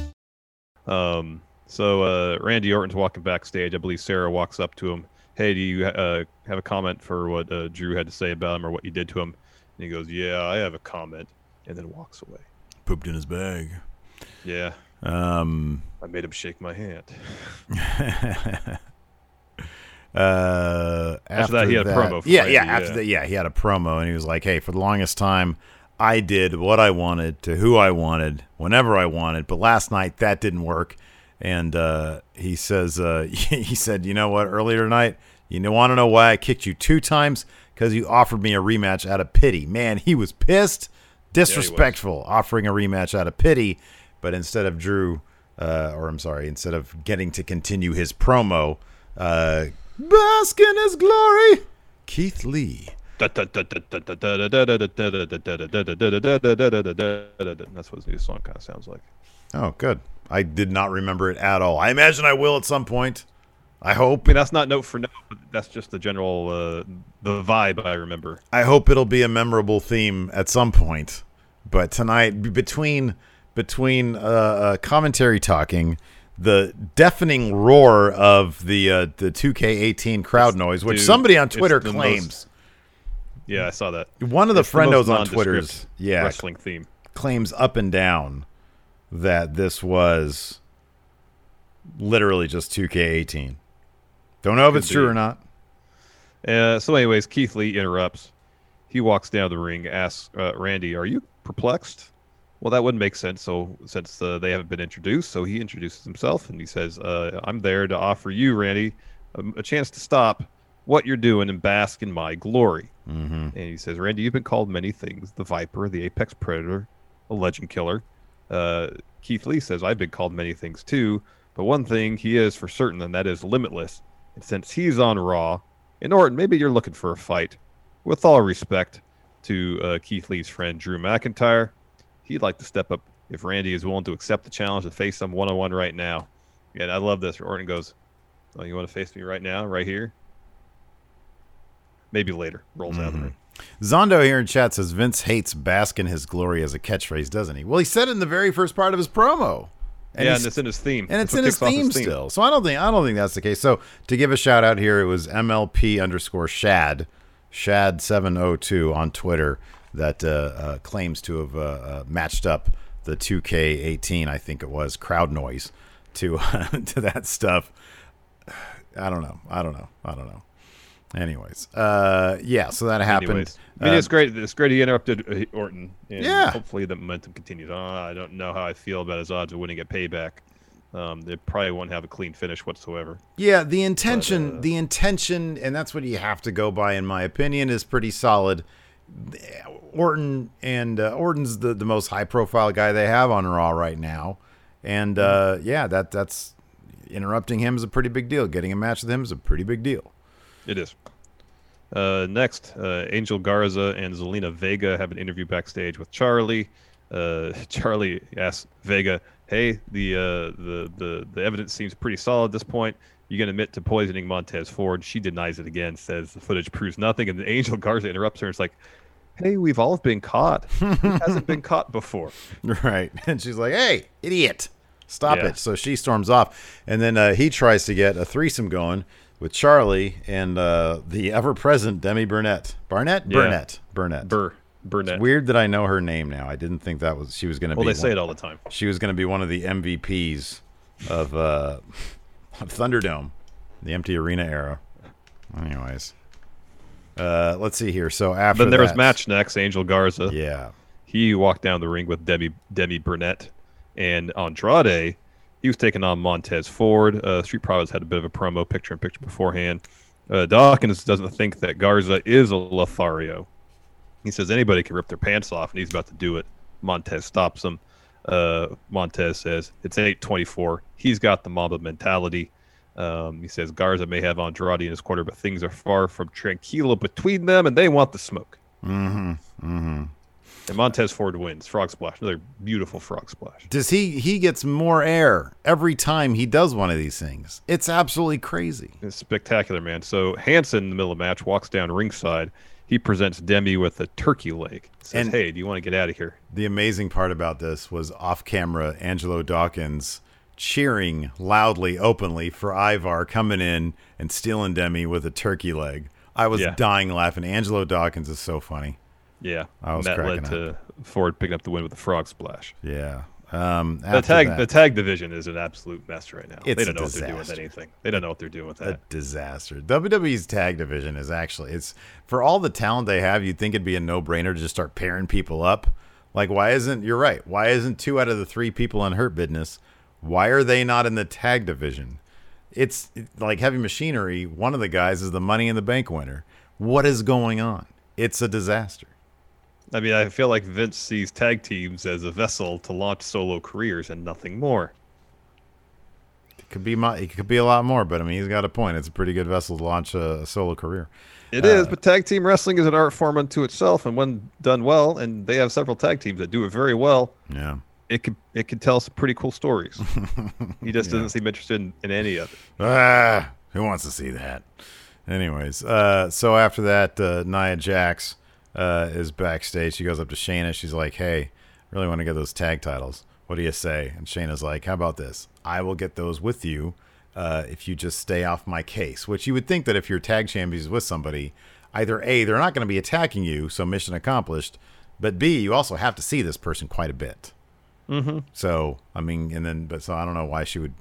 [SPEAKER 3] Um, so uh, Randy Orton's walking backstage. I believe Sarah walks up to him. Hey, do you uh, have a comment for what uh, Drew had to say about him or what you did to him? And he goes, Yeah, I have a comment, and then walks away.
[SPEAKER 2] Pooped in his bag.
[SPEAKER 3] Yeah,
[SPEAKER 2] Um,
[SPEAKER 3] I made him shake my hand. <laughs>
[SPEAKER 2] uh, after,
[SPEAKER 3] that, he had a promo for
[SPEAKER 2] yeah, yeah. After
[SPEAKER 3] yeah.
[SPEAKER 2] that, yeah, he had a promo, and he was like, "Hey, for the longest time, I did what I wanted to who I wanted, whenever I wanted, but last night that didn't work." And uh, he says, uh, <laughs> he said, "You know what? Earlier tonight, you want to know why I kicked you two times? Because you offered me a rematch out of pity. Man, he was pissed, disrespectful, offering a rematch out of pity, but instead of Drew." Uh, or I'm sorry, instead of getting to continue his promo, uh, bask in his glory, Keith Lee.
[SPEAKER 3] That's what his new song kind of sounds like.
[SPEAKER 2] Oh, good. I did not remember it at all. I imagine I will at some point. I
[SPEAKER 3] I
[SPEAKER 2] hope.
[SPEAKER 3] mean, that's not note for note, but that's just the general uh, the vibe I remember.
[SPEAKER 2] I hope it'll be a memorable theme at some point. But tonight, between between uh, uh, commentary talking, the deafening roar of the uh, the 2K18 crowd noise, which
[SPEAKER 3] dude,
[SPEAKER 2] somebody on Twitter claims.
[SPEAKER 3] Yeah, I saw that.
[SPEAKER 2] One of the
[SPEAKER 3] It's
[SPEAKER 2] friendos on Twitter's yeah
[SPEAKER 3] wrestling theme.
[SPEAKER 2] claims up and down that this was literally just 2K18. Don't know if
[SPEAKER 3] Could
[SPEAKER 2] it's true or not.
[SPEAKER 3] Uh, so, anyways, Keith Lee interrupts. He walks down the ring, asks uh, Randy, "Are you perplexed?" Well, that wouldn't make sense. So, since uh, they haven't been introduced, so he introduces himself and he says, uh, "I'm there to offer you, Randy, a, a chance to stop what you're doing and bask in my glory."
[SPEAKER 2] Mm-hmm.
[SPEAKER 3] And he says, "Randy, you've been called many things: the Viper, the Apex Predator, a Legend Killer." Uh, Keith Lee says, "I've been called many things too, but one thing he is for certain, and that is limitless. And since he's on Raw, and Orton, maybe you're looking for a fight. with all respect to uh, Keith Lee's friend Drew McIntyre, he'd like to step up if Randy is willing to accept the challenge to face him one on one right now. And I love this. Orton goes, "Oh, you want to face me right now, right here? Maybe later." Rolls out of the ring.
[SPEAKER 2] Zondo here in chat says Vince hates bask in his glory as a catchphrase, doesn't he? Well, he said it in the very first part of his promo.
[SPEAKER 3] yeah, and it's in his theme.
[SPEAKER 2] and it's in his
[SPEAKER 3] kicks off
[SPEAKER 2] theme, still. So I don't think I don't think that's the case. So to give a shout out here, it was MLP underscore Shad, Shad seven oh two on Twitter that uh, uh, claims to have uh, uh, matched up the 2K18, I think it was crowd noise to <laughs> to that stuff. I don't know. I don't know. I don't know. Anyways, uh, yeah. So that happened.
[SPEAKER 3] Anyways, I mean,
[SPEAKER 2] Uh,
[SPEAKER 3] it's great. It's great he interrupted uh, Orton. And
[SPEAKER 2] Yeah.
[SPEAKER 3] Hopefully the momentum continues on. I don't know how I feel about his odds of winning at Payback. Um, they probably won't have a clean finish whatsoever.
[SPEAKER 2] Yeah, the intention,
[SPEAKER 3] uh,
[SPEAKER 2] the intention, and that's what you have to go by, in my opinion, is pretty solid. Orton and uh, Orton's the, the most high profile guy they have on Raw right now, and uh, yeah, that that's interrupting him is a pretty big deal. Getting a match with him is a pretty big deal.
[SPEAKER 3] It is. Uh, next, uh, Angel Garza and Zelina Vega have an interview backstage with Charlie. Uh, <laughs> Charlie asks Vega, "Hey, the, uh, the the the evidence seems pretty solid at this point. You can admit to poisoning Montez Ford?" She denies it again, says the footage proves nothing. And <laughs> Angel Garza interrupts her and it's like, "Hey, we've all been caught. Who <laughs> hasn't been caught before?"
[SPEAKER 2] Right, and she's like, "Hey, idiot, stop
[SPEAKER 3] Yeah.
[SPEAKER 2] it!" So she storms off, and then uh, he tries to get a threesome going with Charlie and uh, the ever-present Demi Burnett. Barnett,
[SPEAKER 3] Yeah.
[SPEAKER 2] Burnett, Burnett.
[SPEAKER 3] Bur Burnett.
[SPEAKER 2] Weird that I know her name now. I didn't think that was she was going to
[SPEAKER 3] Well,
[SPEAKER 2] be.
[SPEAKER 3] they say it all the time.
[SPEAKER 2] She was going to be one of the MVPs of uh, of Thunderdome, the empty arena era. Anyways, uh, let's see here. So after
[SPEAKER 3] Then there was match next. Angel Garza.
[SPEAKER 2] Yeah,
[SPEAKER 3] he walked down the ring with Demi Demi Burnett and Andrade. He was taking on Montez Ford. Uh, Street Profits had a bit of a promo picture in picture beforehand. Uh, Dawkins doesn't think that Garza is a Lothario. He says anybody can rip their pants off, and he's about to do it. Montez stops him. Uh, Montez says it's 824. He's got the Mamba mentality. Um, he says Garza may have Andrade in his corner, but things are far from tranquilo between them, and they want the smoke.
[SPEAKER 2] Mm-hmm. Mm-hmm.
[SPEAKER 3] And Montez Ford wins. Frog splash. Another beautiful frog splash.
[SPEAKER 2] Does he? He gets more air every time he does one of these things. It's absolutely crazy.
[SPEAKER 3] It's spectacular, man. So Hanson in the middle of the match walks down ringside. He presents Demi with a turkey leg. Says,
[SPEAKER 2] And-
[SPEAKER 3] "Hey, do you want to get out of here?"
[SPEAKER 2] The amazing part about this was off camera, Angelo Dawkins cheering loudly, openly for Ivar coming in and stealing Demi with a turkey leg. I was
[SPEAKER 3] Yeah.
[SPEAKER 2] dying laughing. Angelo Dawkins is so funny.
[SPEAKER 3] Yeah,
[SPEAKER 2] I was
[SPEAKER 3] and that led
[SPEAKER 2] cracking
[SPEAKER 3] to Ford picking up the win with a frog splash.
[SPEAKER 2] Yeah. Um,
[SPEAKER 3] The tag,
[SPEAKER 2] that,
[SPEAKER 3] the tag division is an absolute mess right now.
[SPEAKER 2] It's
[SPEAKER 3] they don't know what they're doing with anything. They don't know what they're doing with that.
[SPEAKER 2] a disaster. WWE's tag division is actually it's for all the talent they have. You'd think it'd be a no brainer to just start pairing people up. Like, why isn't you're right? Why isn't two out of the three people in Hurt Business? Why are they not in the tag division? It's like heavy machinery. One of the guys is the Money in the Bank winner. What is going on? It's a disaster.
[SPEAKER 3] I mean, I feel like Vince sees tag teams as a vessel to launch solo careers and nothing more.
[SPEAKER 2] It could be my, it could be a lot more, but I mean, he's got a point. It's a pretty good vessel to launch a, a solo career.
[SPEAKER 3] It is, but tag team wrestling is an art form unto itself, and when done well, and they have several tag teams that do it very well,
[SPEAKER 2] Yeah.
[SPEAKER 3] it could it could tell some pretty cool stories. <laughs> he just doesn't seem interested in, in any of it.
[SPEAKER 2] Ah, who wants to see that? Anyways, uh, so after that, uh, Nia Jax uh, is backstage. She goes up to Shayna. She's like, "Hey, really want to get those tag titles. What do you say?" And Shayna's like, "How about this? I will get those with you uh, if you just stay off my case." Which you would think that if your tag champions with somebody, either a they're not going to be attacking you, so mission accomplished, but b you also have to see this person quite a bit.
[SPEAKER 3] Mm-hmm.
[SPEAKER 2] So I mean, and then but so I don't know why she would.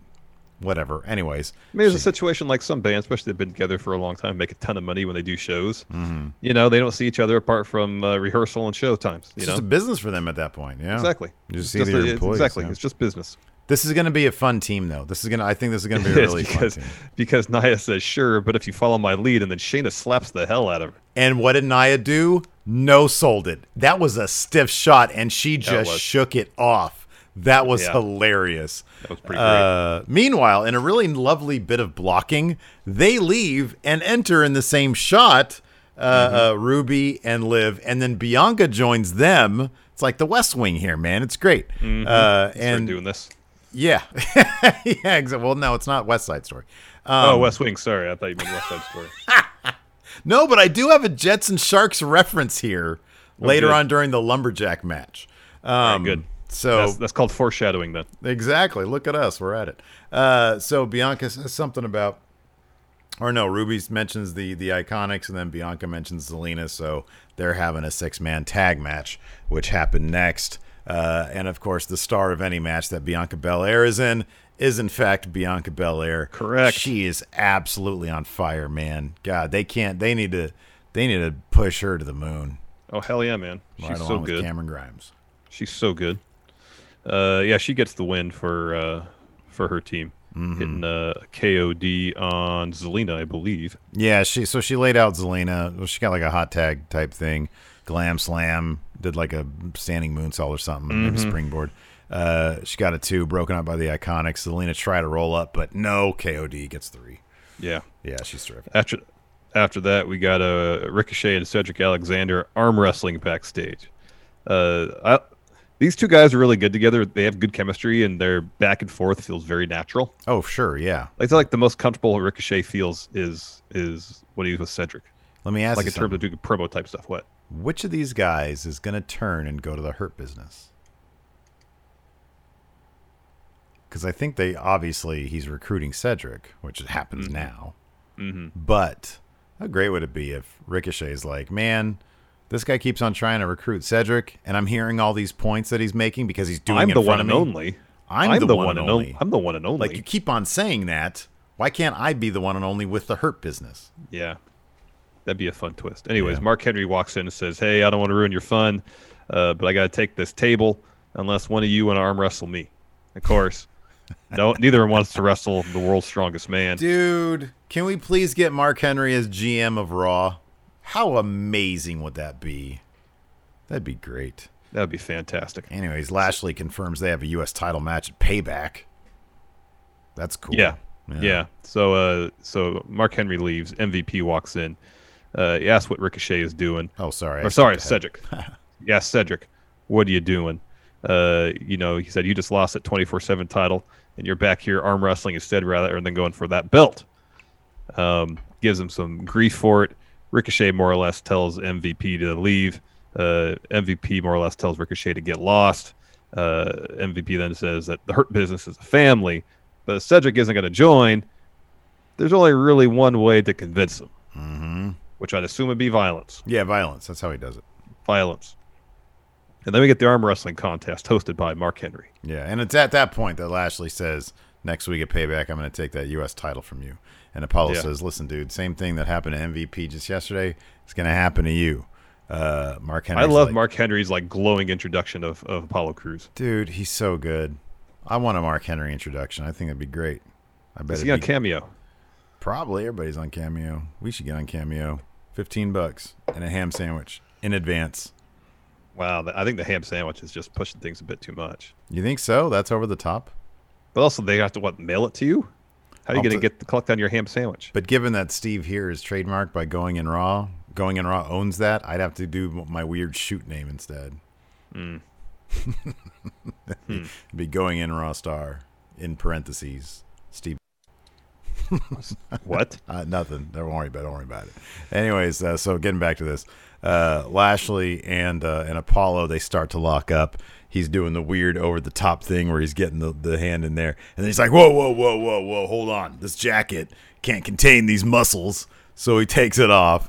[SPEAKER 2] Whatever. Anyways,
[SPEAKER 3] I mean, there's a situation like some bands, especially they've been together for a long time, make a ton of money when they do shows.
[SPEAKER 2] Mm-hmm.
[SPEAKER 3] You know, they don't see each other apart from uh, rehearsal and show times. You
[SPEAKER 2] It's
[SPEAKER 3] know,
[SPEAKER 2] just a business for them at that point. Yeah,
[SPEAKER 3] exactly.
[SPEAKER 2] You just see
[SPEAKER 3] just
[SPEAKER 2] their
[SPEAKER 3] a-
[SPEAKER 2] employees.
[SPEAKER 3] exactly.
[SPEAKER 2] yeah.
[SPEAKER 3] It's just business.
[SPEAKER 2] This is going to be a fun team, though. This is going to. I think this is going to be a <laughs>
[SPEAKER 3] It is
[SPEAKER 2] really fun
[SPEAKER 3] because
[SPEAKER 2] team.
[SPEAKER 3] because Nia says sure, but if you follow my lead, and then Shayna slaps the hell out of her.
[SPEAKER 2] And what did Nia do? No sold it. That was a stiff shot, and she just shook it off. That was
[SPEAKER 3] Yeah.
[SPEAKER 2] hilarious.
[SPEAKER 3] That was pretty great.
[SPEAKER 2] Uh, meanwhile, in a really lovely bit of blocking, they leave and enter in the same shot. uh, uh, Ruby and Liv, and then Bianca joins them. It's like the West Wing here, man. It's great.
[SPEAKER 3] Mm-hmm.
[SPEAKER 2] Uh,
[SPEAKER 3] Start
[SPEAKER 2] and
[SPEAKER 3] doing this.
[SPEAKER 2] yeah, <laughs> yeah. Exactly. Well, no, it's not West Side Story.
[SPEAKER 3] oh,
[SPEAKER 2] Um,
[SPEAKER 3] West Wing. Sorry, I thought you meant West Side Story. <laughs>
[SPEAKER 2] No, but I do have a Jets and Sharks reference here later
[SPEAKER 3] good.
[SPEAKER 2] on during the lumberjack match. Um,
[SPEAKER 3] good.
[SPEAKER 2] So
[SPEAKER 3] That's, that's called foreshadowing. Then
[SPEAKER 2] Exactly. Look at us. We're at it. Uh, so Bianca says something about, or no, Ruby mentions the the Iconics, and then Bianca mentions Zelina. So they're having a six man tag match, which happened next. Uh, and of course, the star of any match that Bianca Belair is in is in fact Bianca Belair.
[SPEAKER 3] Correct.
[SPEAKER 2] She is absolutely on fire, man. God, they can't. They need to. They need to push her to the moon.
[SPEAKER 3] oh hell yeah, man. She's
[SPEAKER 2] right
[SPEAKER 3] so good.
[SPEAKER 2] Cameron Grimes.
[SPEAKER 3] She's so good. Uh, yeah, she gets the win for uh, for her team,
[SPEAKER 2] Mm-hmm.
[SPEAKER 3] hitting uh, KOD on Zelina, I believe.
[SPEAKER 2] Yeah, she so she laid out Zelina. Well, she got like a hot tag type thing, glam slam, did like a standing moonsault or something, maybe springboard. Uh, she got a two, broken up by the Iconics. Zelina tried to roll up, but no. KOD gets three.
[SPEAKER 3] Yeah.
[SPEAKER 2] Yeah, she's terrific.
[SPEAKER 3] After after that, we got uh, Ricochet and Cedric Alexander arm wrestling backstage. Uh, I, these two guys are really good together. They have good chemistry, and their back and forth feels very natural.
[SPEAKER 2] Oh, sure, yeah.
[SPEAKER 3] I feel like the most comfortable Ricochet feels is is what he was with Cedric,
[SPEAKER 2] Let me ask
[SPEAKER 3] like
[SPEAKER 2] you
[SPEAKER 3] in terms of doing promo type stuff. What?
[SPEAKER 2] Which of these guys is going to turn and go to the hurt business? Because I think they obviously he's recruiting Cedric, which happens now.
[SPEAKER 3] Mm-hmm.
[SPEAKER 2] But how great would it be if Ricochet's like, man, this guy keeps on trying to recruit Cedric, and I'm hearing all these points that he's making because he's doing
[SPEAKER 3] I'm
[SPEAKER 2] it
[SPEAKER 3] the one and only.
[SPEAKER 2] I'm, the, one, and only.
[SPEAKER 3] I'm the one and only.
[SPEAKER 2] Like you keep on saying that. Why can't I be the one and only with the hurt business?
[SPEAKER 3] Yeah. That'd be a fun twist. Anyways,
[SPEAKER 2] Yeah.
[SPEAKER 3] Mark Henry walks in and says, Hey, I don't want to ruin your fun, uh, but I got to take this table unless one of you want to arm wrestle me. Of course, <laughs> no, neither one wants to wrestle the world's strongest man.
[SPEAKER 2] Dude, can we please get Mark Henry as GM of Raw? How amazing would that be? That'd be great.
[SPEAKER 3] That'd be fantastic.
[SPEAKER 2] Anyways, Lashley confirms they have a U.S. title match at Payback. That's cool.
[SPEAKER 3] Yeah. Yeah. So, uh, so Mark Henry leaves. MVP walks in. Uh, he asks what Ricochet is doing.
[SPEAKER 2] Oh, sorry.
[SPEAKER 3] Or sorry. Cedric. <laughs> yeah, Cedric. What are you doing? Uh, you know, he said you just lost that 24/7 title, and you're back here arm wrestling instead rather than going for that belt. Um, gives him some grief for it. Ricochet more or less tells MVP to leave. Uh, MVP more or less tells Ricochet to get lost. Uh, MVP then says that the Hurt Business is a family, but if Cedric isn't going to join. There's only really one way to convince him, mm-hmm. which I'd assume would be violence
[SPEAKER 2] Yeah, violence. That's how he does it.
[SPEAKER 3] violence. And then we get the arm wrestling contest hosted by Mark Henry.
[SPEAKER 2] Yeah, and it's at that point that Lashley says, "Next week at Payback, I'm going to take that U.S. title from you." And Apollo
[SPEAKER 3] Yeah.
[SPEAKER 2] says, "Listen, dude, same thing that happened to MVP just yesterday It's going to happen to you." Uh, Mark Henry.
[SPEAKER 3] I love Mark Henry's like glowing introduction of, of Apollo Crews.
[SPEAKER 2] Dude, he's so good. I want a Mark Henry introduction. I think that'd be great. I bet
[SPEAKER 3] Is
[SPEAKER 2] it'd
[SPEAKER 3] he on
[SPEAKER 2] be-
[SPEAKER 3] cameo?
[SPEAKER 2] probably everybody's on Cameo. We should get on Cameo. Fifteen bucks and a ham sandwich in advance.
[SPEAKER 3] Wow, I think the ham sandwich is just pushing things a bit too much.
[SPEAKER 2] You think so? That's over the top.
[SPEAKER 3] But also, they have to what mail it to you? How are you going to get the collect on your ham sandwich?
[SPEAKER 2] But given that Steve here is trademarked by Going in Raw, Going in Raw owns that. I'd have to do my weird shoot name instead. <laughs> It'd be Going in Raw Star in parentheses. Steve. <laughs>
[SPEAKER 3] What?
[SPEAKER 2] Uh, nothing. Don't worry about. it. Don't worry about it. Anyways, uh, so getting back to this, uh, Lashley and uh, and Apollo they start to lock up. He's doing the weird over the top thing where he's getting the, the hand in there, and then he's like, "Whoa, whoa, whoa, whoa, whoa! Hold on, this jacket can't contain these muscles." So he takes it off.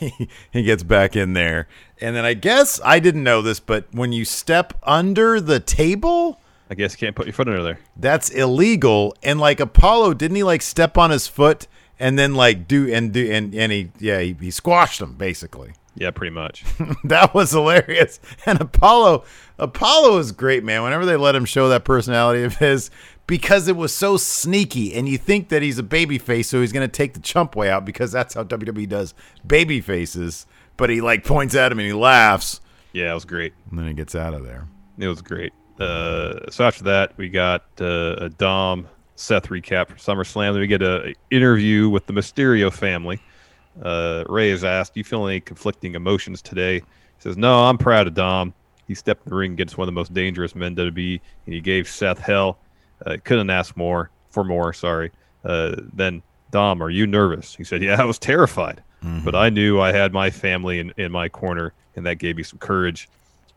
[SPEAKER 2] <laughs> he gets back in there, and then I guess I didn't know this, but when you step under the table,
[SPEAKER 3] I guess you can't put your foot under there.
[SPEAKER 2] that's illegal. And like Apollo, didn't he like step on his foot and then like do and do and and he yeah he, he squashed him basically.
[SPEAKER 3] Yeah, pretty much. <laughs>
[SPEAKER 2] that was hilarious. And Apollo, Apollo is great, man. Whenever they let him show that personality of his, because it was so sneaky, and you think that he's a baby face, so he's gonna take the chump way out because that's how WWE does baby faces. But he like points at him and he laughs,
[SPEAKER 3] yeah, it was great.
[SPEAKER 2] and then he gets out of there.
[SPEAKER 3] It was great. Uh, so after that, we got uh, a Dom Seth recap for SummerSlam. Then we get a interview with the Mysterio family. Uh, Rey is asked, "Do you feel any conflicting emotions today?" He says, "No, I'm proud of Dom. He stepped in the ring against one of the most dangerous men to be, and he gave Seth hell. Uh, couldn't ask more for more. Sorry. Uh, then Dom, are you nervous?" He said, "Yeah, I was terrified, but I knew I had my family in, in my corner, and that gave me some courage."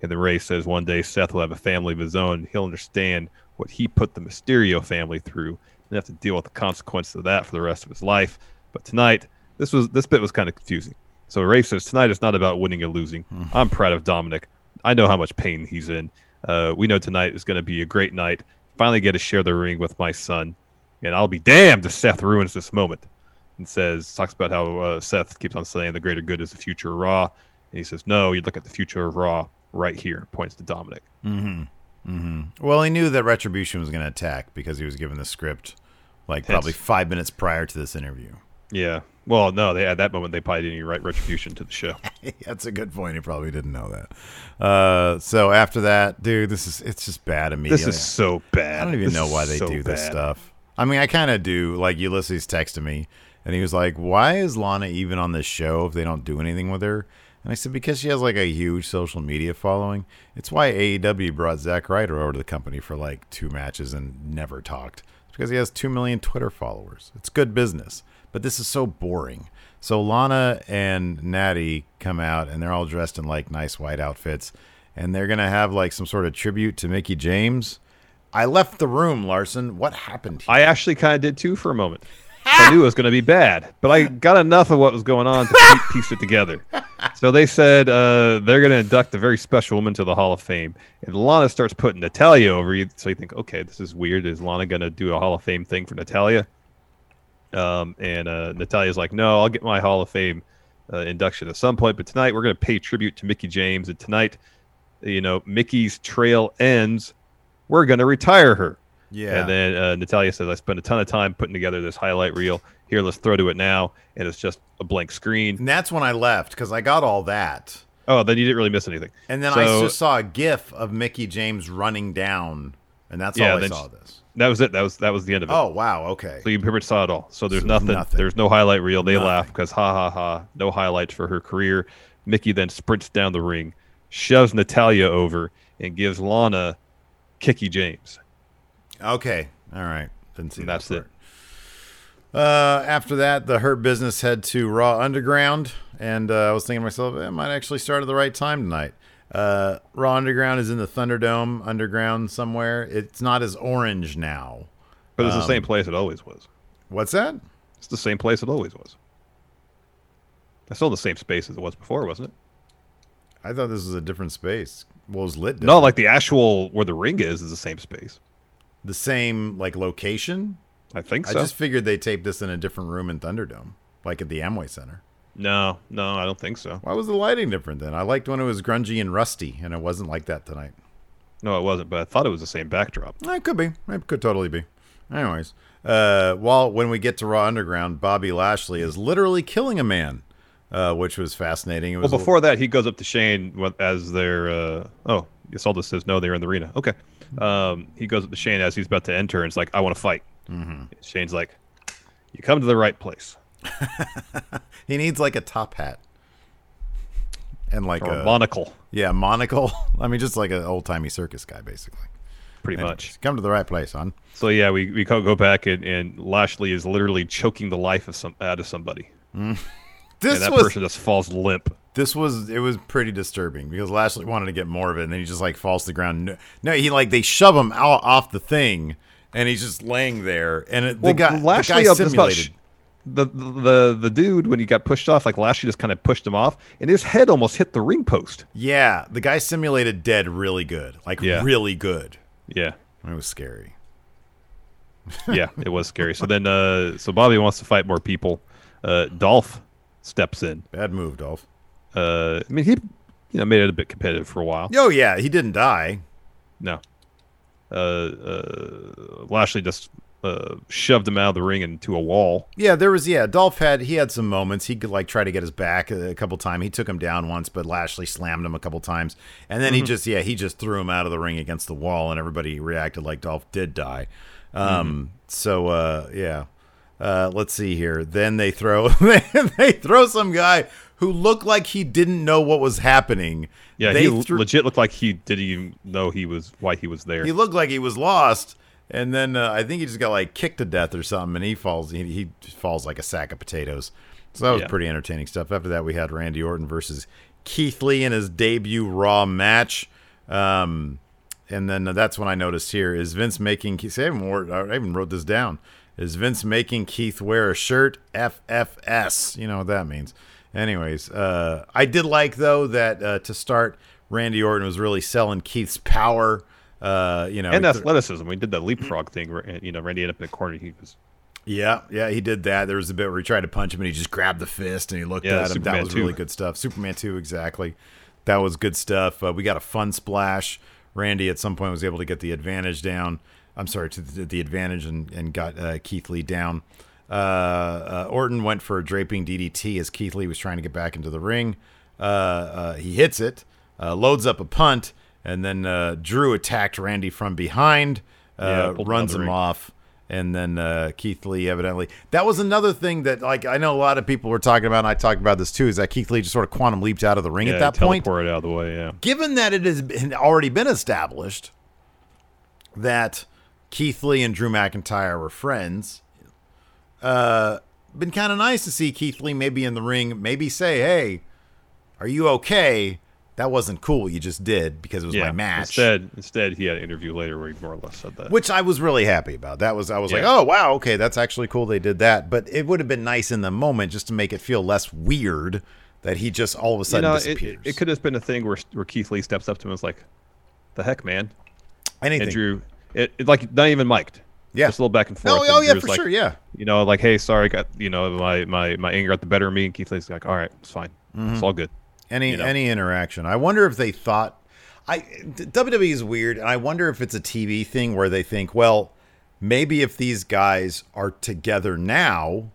[SPEAKER 3] And then Rey says, "One day Seth will have a family of his own. He'll understand what he put the Mysterio family through, and have to deal with the consequences of that for the rest of his life." But tonight, this was this bit was kind of confusing. So Rey says tonight is not about winning or losing. I'm proud of Dominic. I know how much pain he's in. Uh, we know tonight is going to be a great night. Finally, get to share the ring with my son, and I'll be damned if Seth ruins this moment. And says talks about how uh, Seth keeps on saying the greater good is the future of Raw, and he says no, you look at the future of Raw right here. Points to Dominic.
[SPEAKER 2] Well, he knew that Retribution was going to attack because he was given the script like
[SPEAKER 3] Hence-
[SPEAKER 2] probably five minutes prior to this interview.
[SPEAKER 3] Yeah. Well, no, they at that moment they probably didn't even write Retribution to the show. <laughs>
[SPEAKER 2] That's a good point. He probably didn't know that. Uh, so after that, dude, this is it's just bad immediately.
[SPEAKER 3] This is so bad.
[SPEAKER 2] I don't even
[SPEAKER 3] This
[SPEAKER 2] know why they
[SPEAKER 3] so
[SPEAKER 2] do this
[SPEAKER 3] bad.
[SPEAKER 2] stuff. I mean, I kind of do. Like Ulysses texted me, and he was like, "Why is Lana even on this show if they don't do anything with her?" And I said, "Because she has like a huge social media following. It's why AEW brought Zack Ryder over to the company for like two matches and never talked. It's because he has two million Twitter followers. It's good business. But this is so boring." So Lana and Natty come out, and they're all dressed in like nice white outfits, and they're gonna have like some sort of tribute to Mickie James. I left the room, Larson. What happened here?
[SPEAKER 3] I actually kind of did too for a moment. I knew it was going to be bad, but I got enough of what was going on to piece- <laughs> piece it together. So they said uh, they're going to induct a very special woman to the Hall of Fame, and Lana starts putting Natalya over. you. So you think, okay, this is weird. Is Lana going to do a Hall of Fame thing for Natalya? Um, and uh, Natalya's like, no, I'll get my Hall of Fame uh, induction at some point, but tonight we're going to pay tribute to Mickie James, and tonight, you know, Mickie's trail ends. We're going to retire her.
[SPEAKER 2] yeah.
[SPEAKER 3] And then uh, Natalya says, I spent a ton of time putting together this highlight reel. Here, let's throw to it now. And it's just a blank screen.
[SPEAKER 2] and that's when I left because I got all that.
[SPEAKER 3] Oh, then you didn't really miss anything.
[SPEAKER 2] And then I just saw a GIF of Mickie James running down, and that's
[SPEAKER 3] Yeah,
[SPEAKER 2] all I saw.
[SPEAKER 3] she-
[SPEAKER 2] This.
[SPEAKER 3] that was it. That was that was the end of it.
[SPEAKER 2] Oh wow. Okay.
[SPEAKER 3] So you pretty much saw it all. So there's
[SPEAKER 2] So
[SPEAKER 3] nothing,
[SPEAKER 2] nothing.
[SPEAKER 3] There's no highlight reel. They
[SPEAKER 2] Nothing.
[SPEAKER 3] laugh because ha ha ha. No highlights for her career. Mickie then sprints down the ring, shoves Natalya over, and gives Lana Kicky James.
[SPEAKER 2] Okay. All right. Didn't see
[SPEAKER 3] And
[SPEAKER 2] that
[SPEAKER 3] that's it.
[SPEAKER 2] Uh, after that, the Hurt Business head to Raw Underground, and uh, I was thinking to myself, it might actually start at the right time tonight. Uh, Raw Underground is in the Thunderdome Underground somewhere. It's not as orange now.
[SPEAKER 3] But it's the
[SPEAKER 2] Um,
[SPEAKER 3] same place it always was.
[SPEAKER 2] What's that?
[SPEAKER 3] It's the same place it always was. It's still the same space as it was before, wasn't it?
[SPEAKER 2] I thought this was a different space. Well, it was lit.
[SPEAKER 3] No, like the actual where the ring is is the same space.
[SPEAKER 2] the same like location.
[SPEAKER 3] I think so.
[SPEAKER 2] I just figured they taped this in a different room in Thunderdome, like at the Amway Center.
[SPEAKER 3] No, no, I don't think so.
[SPEAKER 2] Why was the lighting different then? I liked when it was grungy and rusty, and it wasn't like that tonight.
[SPEAKER 3] No, it wasn't. But I thought it was the same backdrop.
[SPEAKER 2] It could be. It could totally be. Anyways, uh, while when we get to Raw Underground, Bobby Lashley is literally killing a man, uh, which was fascinating. It
[SPEAKER 3] Well,
[SPEAKER 2] was a-
[SPEAKER 3] before that, he goes up to Shane as their. Uh, oh, all says no. They're in the arena. Okay. Um, he goes up to Shane as he's about to enter, and it's like, "I want to fight." Mm-hmm. Shane's like, "You come to the right place." <laughs>
[SPEAKER 2] he needs like a top hat and like
[SPEAKER 3] Or
[SPEAKER 2] a
[SPEAKER 3] a monocle,
[SPEAKER 2] yeah monocle. <laughs> I mean, just like an old timey circus guy, basically.
[SPEAKER 3] pretty much.
[SPEAKER 2] come to the right place, hon.
[SPEAKER 3] So yeah, we we go go back and, and Lashley is literally choking the life of some out of somebody, mm. <laughs>
[SPEAKER 2] This
[SPEAKER 3] and that
[SPEAKER 2] was
[SPEAKER 3] person just falls limp.
[SPEAKER 2] this was it was pretty disturbing because Lashley wanted to get more of it, and then he just like falls to the ground. No, no he like they shove him out off the thing, and he's just laying there. And it, the guy,
[SPEAKER 3] Lashley uh,
[SPEAKER 2] the guy
[SPEAKER 3] up-
[SPEAKER 2] simulated.
[SPEAKER 3] sh- the, the the dude when he got pushed off, like Lashley just kind of pushed him off, and his head almost hit the ring post.
[SPEAKER 2] yeah, the guy simulated dead really good, like
[SPEAKER 3] Yeah.
[SPEAKER 2] really good.
[SPEAKER 3] Yeah,
[SPEAKER 2] It was scary. <laughs>
[SPEAKER 3] yeah, it was scary. So then, uh, so Bobby wants to fight more people. Uh, Dolph steps in.
[SPEAKER 2] Bad move, Dolph.
[SPEAKER 3] Uh, I mean, he you know made it a bit competitive for a while.
[SPEAKER 2] Oh yeah, he didn't die.
[SPEAKER 3] No, uh, uh, Lashley just uh, shoved him out of the ring into a wall.
[SPEAKER 2] Yeah, there was yeah. Dolph had he had some moments. He could like try to get his back a, couple times. He took him down once, but Lashley slammed him a couple times, and then he just yeah he just threw him out of the ring against the wall, and everybody reacted like Dolph did die. Um, So uh, yeah, Uh, let's see here. Then they throw <laughs> they throw some guy who looked like he didn't know what was happening.
[SPEAKER 3] Yeah,
[SPEAKER 2] they
[SPEAKER 3] he l- legit looked like he didn't even know he was why he was there.
[SPEAKER 2] He looked like he was lost, and then uh, I think he just got like kicked to death or something, and he falls. He, he falls like a sack of potatoes. So that was
[SPEAKER 3] Yeah.
[SPEAKER 2] pretty entertaining stuff. After that, we had Randy Orton versus Keith Lee in his debut Raw match. Um, and then that's when I noticed here is Vince making. See, I even, wore, I even wrote this down. Is Vince making Keith wear a shirt? FFS. You know what that means. Anyways, uh, I did like though that uh, to start, Randy Orton was really selling Keith's power. Uh, you know,
[SPEAKER 3] and athleticism. We did that leapfrog thing where you know Randy ended up in the corner. He was
[SPEAKER 2] Yeah, yeah, he did that. There was a bit where he tried to punch him and he just grabbed the fist and he looked
[SPEAKER 3] Yeah,
[SPEAKER 2] at him.
[SPEAKER 3] Superman
[SPEAKER 2] that was
[SPEAKER 3] 2.
[SPEAKER 2] really good stuff. Superman 2, exactly. That was good stuff. Uh, we got a fun splash. Randy at some point was able to get the advantage down. I'm sorry, to the, the advantage and, and got uh, Keith Lee down. Uh, uh, Orton went for a draping DDT as Keith Lee was trying to get back into the ring. Uh, uh, he hits it, uh, loads up a punt, and then uh, Drew attacked Randy from behind, uh,
[SPEAKER 3] out
[SPEAKER 2] runs him off. And then uh, Keith Lee evidently. That was another thing that like I know a lot of people were talking about and I talked about this too is that Keith Lee just sort of quantum leaped out of the ring
[SPEAKER 3] yeah,
[SPEAKER 2] at that point.
[SPEAKER 3] teleported out of the way. Yeah,
[SPEAKER 2] given that it has been, already been established that Keith Lee and Drew McIntyre were friends uh been kind of nice to see Keith Lee maybe in the ring maybe say hey are you okay that wasn't cool what you just did because it was
[SPEAKER 3] yeah.
[SPEAKER 2] my match
[SPEAKER 3] Instead, instead, he had an interview later where he more or less said that.
[SPEAKER 2] which I was really happy about. That was I was like, oh wow, okay, that's actually cool. They did that, but it would have been nice in the moment just to make it feel less weird that he just all of a
[SPEAKER 3] you
[SPEAKER 2] sudden
[SPEAKER 3] know, it,
[SPEAKER 2] disappears.
[SPEAKER 3] it could have been a thing where where Keith Lee steps up to him and is like, "The heck, man!"
[SPEAKER 2] Anything.
[SPEAKER 3] And Drew, it, it like not even mic'd.
[SPEAKER 2] Yeah.
[SPEAKER 3] just a little back and forth.
[SPEAKER 2] Oh,
[SPEAKER 3] and
[SPEAKER 2] oh, yeah, for
[SPEAKER 3] like,
[SPEAKER 2] sure, yeah.
[SPEAKER 3] You know, like, hey, sorry, got you know, my my my anger got the better of me, and Keith Lee's like, all right, it's fine,
[SPEAKER 2] Mm-hmm.
[SPEAKER 3] it's all good.
[SPEAKER 2] Any
[SPEAKER 3] you know.
[SPEAKER 2] any interaction. I wonder if they thought I WWE is weird, and I wonder if it's a TV thing where they think, well, maybe if these guys are together now,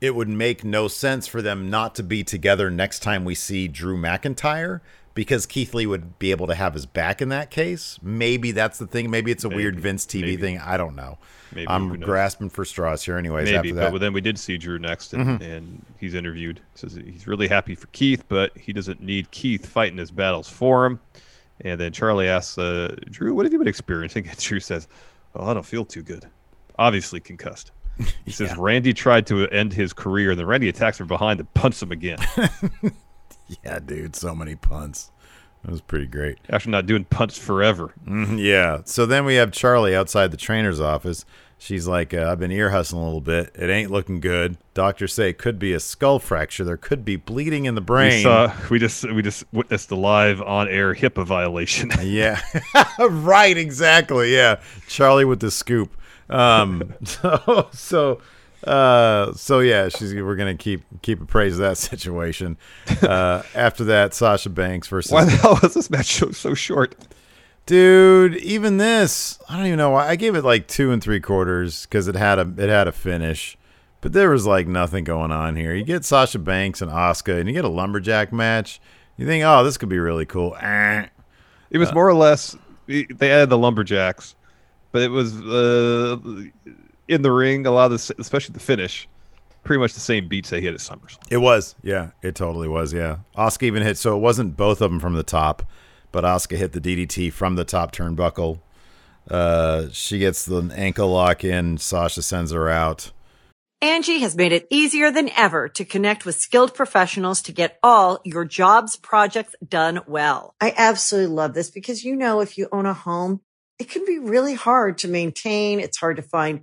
[SPEAKER 2] it would make no sense for them not to be together next time we see Drew McIntyre because Keith Lee would be able to have his back in that case. Maybe that's the thing. Maybe it's a weird Vince TV
[SPEAKER 3] Maybe.
[SPEAKER 2] thing. I don't know.
[SPEAKER 3] Maybe,
[SPEAKER 2] I'm grasping for straws here, anyways.
[SPEAKER 3] Maybe,
[SPEAKER 2] after that, Mm-hmm.
[SPEAKER 3] but then we did see Drew next, and, and he's interviewed. Says he's really happy for Keith, but he doesn't need Keith fighting his battles for him. And then Charlie asks uh, Drew, "What have you been experiencing?" <laughs> And Drew says, "Oh, I don't feel too good. Obviously concussed." <laughs> He says Randy tried to end his career, and then Randy attacks from behind and punches him again <laughs> <laughs>
[SPEAKER 2] yeah, dude, so many punts. That was pretty great.
[SPEAKER 3] after not doing punts forever.
[SPEAKER 2] Mhm, Yeah. So then we have Charlie outside the trainer's office. She's like, uh, I've been ear hustling a little bit. It ain't looking good. Doctors say it could be a skull fracture. There could be bleeding in the brain.
[SPEAKER 3] We saw, we just we just witnessed the live on air HIPAA violation. <laughs>
[SPEAKER 2] Yeah. <laughs> right, exactly. Yeah. Charlie with the scoop. Um so so uh so yeah, she's we're gonna keep keep appraised of that <laughs> situation. Uh after that, Sasha Banks versus
[SPEAKER 3] Why the hell was this match so, so short?
[SPEAKER 2] Dude, even this, I don't even know why. I gave it like two and three quarters because it had a it had a finish, but there was like nothing going on here. You get Sasha Banks and Asuka, and you get a lumberjack match. You think, oh, this could be really cool. Eh.
[SPEAKER 3] It was more or less they added the lumberjacks, but it was uh, in the ring. A lot of this, especially the finish, pretty much the same beats they hit at Summers.
[SPEAKER 2] It was, yeah, it totally was, yeah. Asuka even hit, so it wasn't both of them from the top, but Asuka hit the DDT from the top turnbuckle. Uh, she gets the ankle lock in. Sasha sends her out.
[SPEAKER 4] Angie has made it easier than ever to connect with skilled professionals to get all your jobs projects done well. I absolutely love this because, you know, if you own a home, it can be really hard to maintain. It's hard to find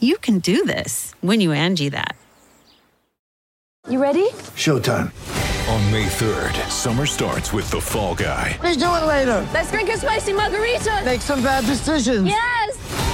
[SPEAKER 5] You can do this when you Angie that.
[SPEAKER 6] You ready?
[SPEAKER 7] Showtime.
[SPEAKER 8] On May 3rd, summer starts with The Fall Guy.
[SPEAKER 6] Let's do it later. Let's drink a spicy margarita.
[SPEAKER 9] Make some bad decisions.
[SPEAKER 6] Yes.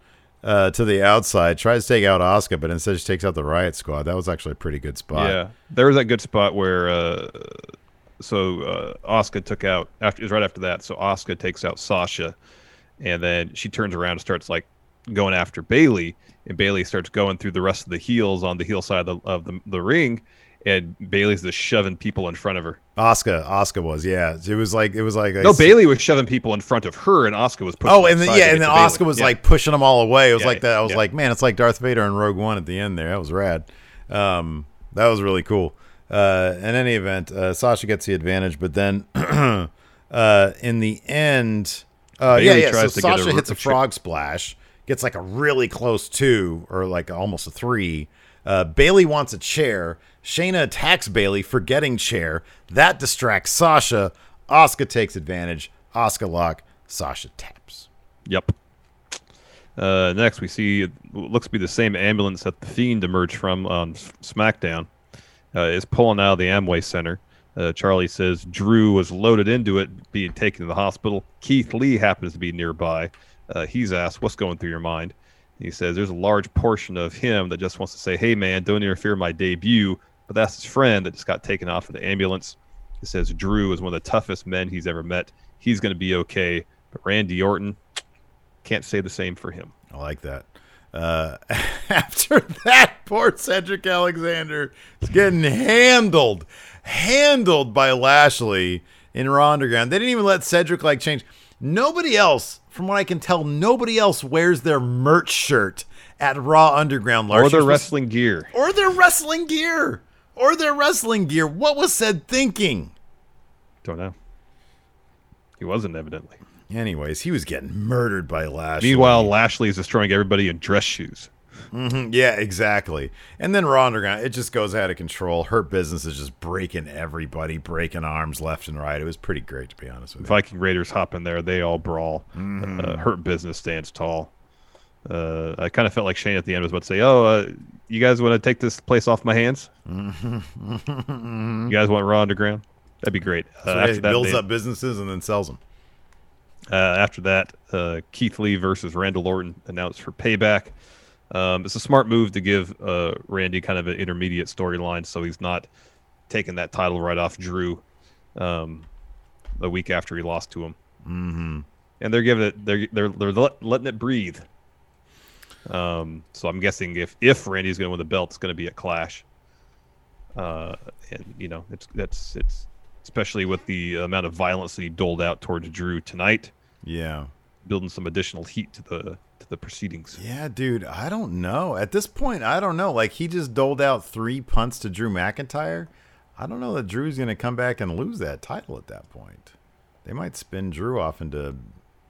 [SPEAKER 2] uh, to the outside, tries to take out Asuka, but instead she takes out the Riot Squad. That was actually a pretty good spot.
[SPEAKER 3] Yeah, there was that good spot where uh, so uh, Asuka took out after it was right after that. So Asuka takes out Sasha, and then she turns around and starts like going after Bayley, and Bayley starts going through the rest of the heels on the heel side of the, of the, the ring, and Bayley's just shoving people in front of her.
[SPEAKER 2] Asuka, Asuka was yeah. It was like it was like
[SPEAKER 3] No, Bayley was shoving people in front of her, and Asuka was pushing.
[SPEAKER 2] Oh, and then, yeah, and then
[SPEAKER 3] Asuka
[SPEAKER 2] was
[SPEAKER 3] Yeah.
[SPEAKER 2] like pushing them all away. It was
[SPEAKER 3] Yeah,
[SPEAKER 2] like that. I was
[SPEAKER 3] yeah.
[SPEAKER 2] like, man, it's like Darth Vader and Rogue One at the end there. That was rad. Um, that was really cool. Uh, in any event, uh, Sasha gets the advantage, but then <clears throat> uh, in the end, uh, yeah, yeah. So
[SPEAKER 3] tries to get
[SPEAKER 2] Sasha
[SPEAKER 3] a-
[SPEAKER 2] hits a
[SPEAKER 3] a
[SPEAKER 2] frog splash, gets like a really close two or like almost a three. Uh, Bayley wants a chair. Shayna attacks Bayley, forgetting chair. That distracts Sasha. Asuka takes advantage. Asuka lock. Sasha taps.
[SPEAKER 3] Yep. Uh, next, we see it looks to be the same ambulance that the Fiend emerged from on SmackDown. Uh, is pulling out of the Amway Center. Uh, Charlie says Drew was loaded into it, being taken to the hospital. Keith Lee happens to be nearby. Uh, he's asked, "What's going through your mind?" He says, "There's a large portion of him that just wants to say, hey man, don't interfere my debut.' But that's his friend that just got taken off of the ambulance. He says Drew is one of the toughest men he's ever met. He's going to be okay. But Randy Orton, can't say the same for him.
[SPEAKER 2] I like that. Uh, <laughs> after that, poor Cedric Alexander is getting handled, handled by Lashley in Raw Underground. They didn't even let Cedric like change. Nobody else, from what I can tell, nobody else wears their merch shirt at Raw Underground. Lars.
[SPEAKER 3] or their wrestling gear.
[SPEAKER 2] or their wrestling gear, or their wrestling gear. What was said thinking?
[SPEAKER 3] Don't know. He wasn't evidently.
[SPEAKER 2] Anyways, he was getting murdered by Lashley.
[SPEAKER 3] Meanwhile, Lashley is destroying everybody in dress shoes.
[SPEAKER 2] Mhm, Yeah, exactly. And then Raw Underground, it just goes out of control. Hurt Business is just breaking everybody, breaking arms left and right. It was pretty great, to be honest with you.
[SPEAKER 3] Viking Raiders hop in there. They all brawl.
[SPEAKER 2] Mm-hmm.
[SPEAKER 3] Uh, Hurt Business stands tall. Uh, I kind of felt like Shane at the end was about to say, "Oh, uh, you guys want to take this place off my hands?
[SPEAKER 2] Mm-hmm.
[SPEAKER 3] You guys want Raw Underground? That'd be great." Uh,
[SPEAKER 2] So
[SPEAKER 3] after that,
[SPEAKER 2] builds
[SPEAKER 3] they-
[SPEAKER 2] up businesses and then sells them.
[SPEAKER 3] Uh, after that, uh, Keith Lee versus Randall Orton announced for Payback. Um, it's a smart move to give uh, Randy kind of an intermediate storyline, so he's not taking that title right off Drew um, a week after he lost to him. Mm-hmm. And they're giving it, they're they're they're letting it breathe. Um, so I'm guessing if if Randy's going to win the belt, it's going to be a Clash. Uh, and you know, it's that's it's especially with the amount of violence that he doled out towards Drew tonight
[SPEAKER 2] Yeah.
[SPEAKER 3] building some additional heat to the the proceedings.
[SPEAKER 2] Yeah, dude, I don't know. At this point, I don't know. Like he just doled out three punts to Drew McIntyre. I don't know that Drew's going to come back and lose that title at that point. They might spin Drew off into,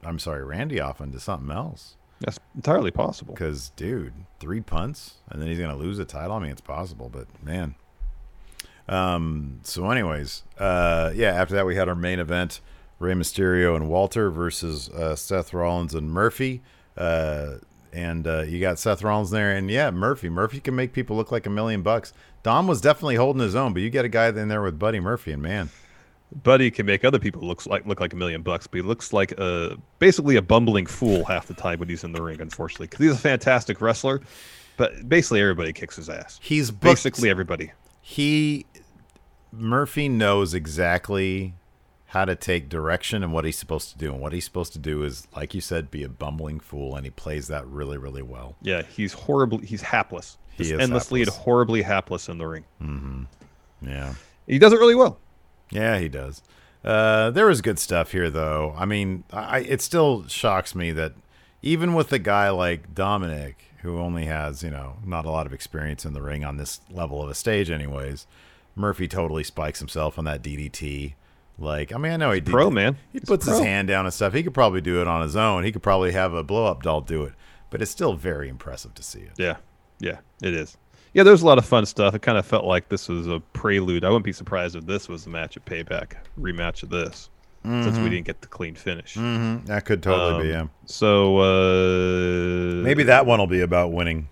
[SPEAKER 2] I'm sorry, Randy off into something else.
[SPEAKER 3] That's entirely possible.
[SPEAKER 2] Because, dude, three punts and then he's going to lose a title. I mean, it's possible, but man. Um. So, anyways, uh, yeah. After that, we had our main event: Rey Mysterio and Walter versus uh, Seth Rollins and Murphy. Uh, and uh, you got Seth Rollins there, and yeah, Murphy. Murphy can make people look like a million bucks. Dom was definitely holding his own, but you get a guy in there with Buddy Murphy, and man,
[SPEAKER 3] Buddy can make other people looks like look like a million bucks, but he looks like a basically a bumbling fool half the time when he's in the ring. Unfortunately, because he's a fantastic wrestler, but basically everybody kicks his ass.
[SPEAKER 2] He's booked-
[SPEAKER 3] basically everybody.
[SPEAKER 2] he Murphy knows exactly how to take direction and what he's supposed to do. And what he's supposed to do is, like you said, be a bumbling fool, and he plays that really, really well.
[SPEAKER 3] Yeah, he's horribly he's hapless.
[SPEAKER 2] He
[SPEAKER 3] Just
[SPEAKER 2] is
[SPEAKER 3] endlessly
[SPEAKER 2] hapless.
[SPEAKER 3] and horribly hapless in the ring.
[SPEAKER 2] Mm-hmm. Yeah.
[SPEAKER 3] He does it really well.
[SPEAKER 2] Yeah, he does. Uh, there was good stuff here, though. I mean, I, it still shocks me that even with a guy like Dominic, who only has, you know, not a lot of experience in the ring on this level of a stage, anyways, Murphy totally spikes himself on that DDT. Like, I mean, I know he did,
[SPEAKER 3] pro, man.
[SPEAKER 2] He
[SPEAKER 3] He's
[SPEAKER 2] puts his hand down and stuff. He could probably do it on his own. He could probably have a blow up doll do it, but it's still very impressive to see it.
[SPEAKER 3] Yeah, yeah, it is. Yeah, there's a lot of fun stuff. It kind of felt like this was a prelude. I wouldn't be surprised if this was the match of Payback, rematch of this, since we
[SPEAKER 2] Mhm.
[SPEAKER 3] didn't get the clean finish.
[SPEAKER 2] Mhm, that could totally be, yeah.
[SPEAKER 3] So uh,
[SPEAKER 2] Maybe that one will be about winning.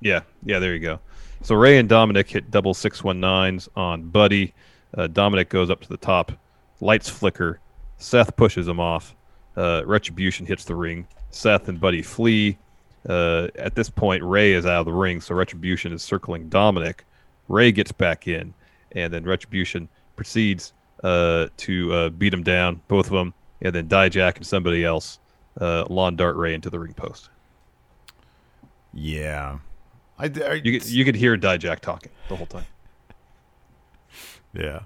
[SPEAKER 3] Yeah, yeah, there you go. So Rey and Dominic hit double six one nines on Buddy. Uh, Dominic goes up to the top, lights flicker. Seth pushes him off. Uh, Retribution hits the ring. Seth and Buddy flee. Uh, at this point, Rey is out of the ring, so Retribution is circling Dominic. Rey gets back in, and then Retribution proceeds uh, to uh, beat him down, both of them, and then Dijak and somebody else uh, lawn dart Rey into the ring post.
[SPEAKER 2] Yeah. I, I
[SPEAKER 3] You could, you could hear Dijak talking the whole time.
[SPEAKER 2] Yeah.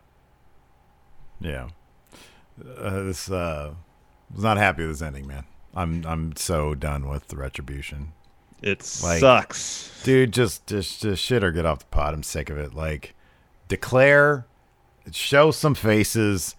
[SPEAKER 2] Yeah. Uh, this uh was not happy with this ending, man. I'm I'm so done with the retribution.
[SPEAKER 3] It sucks.
[SPEAKER 2] Dude, just just just shit or get off the pot. I'm sick of it. Like declare show some faces.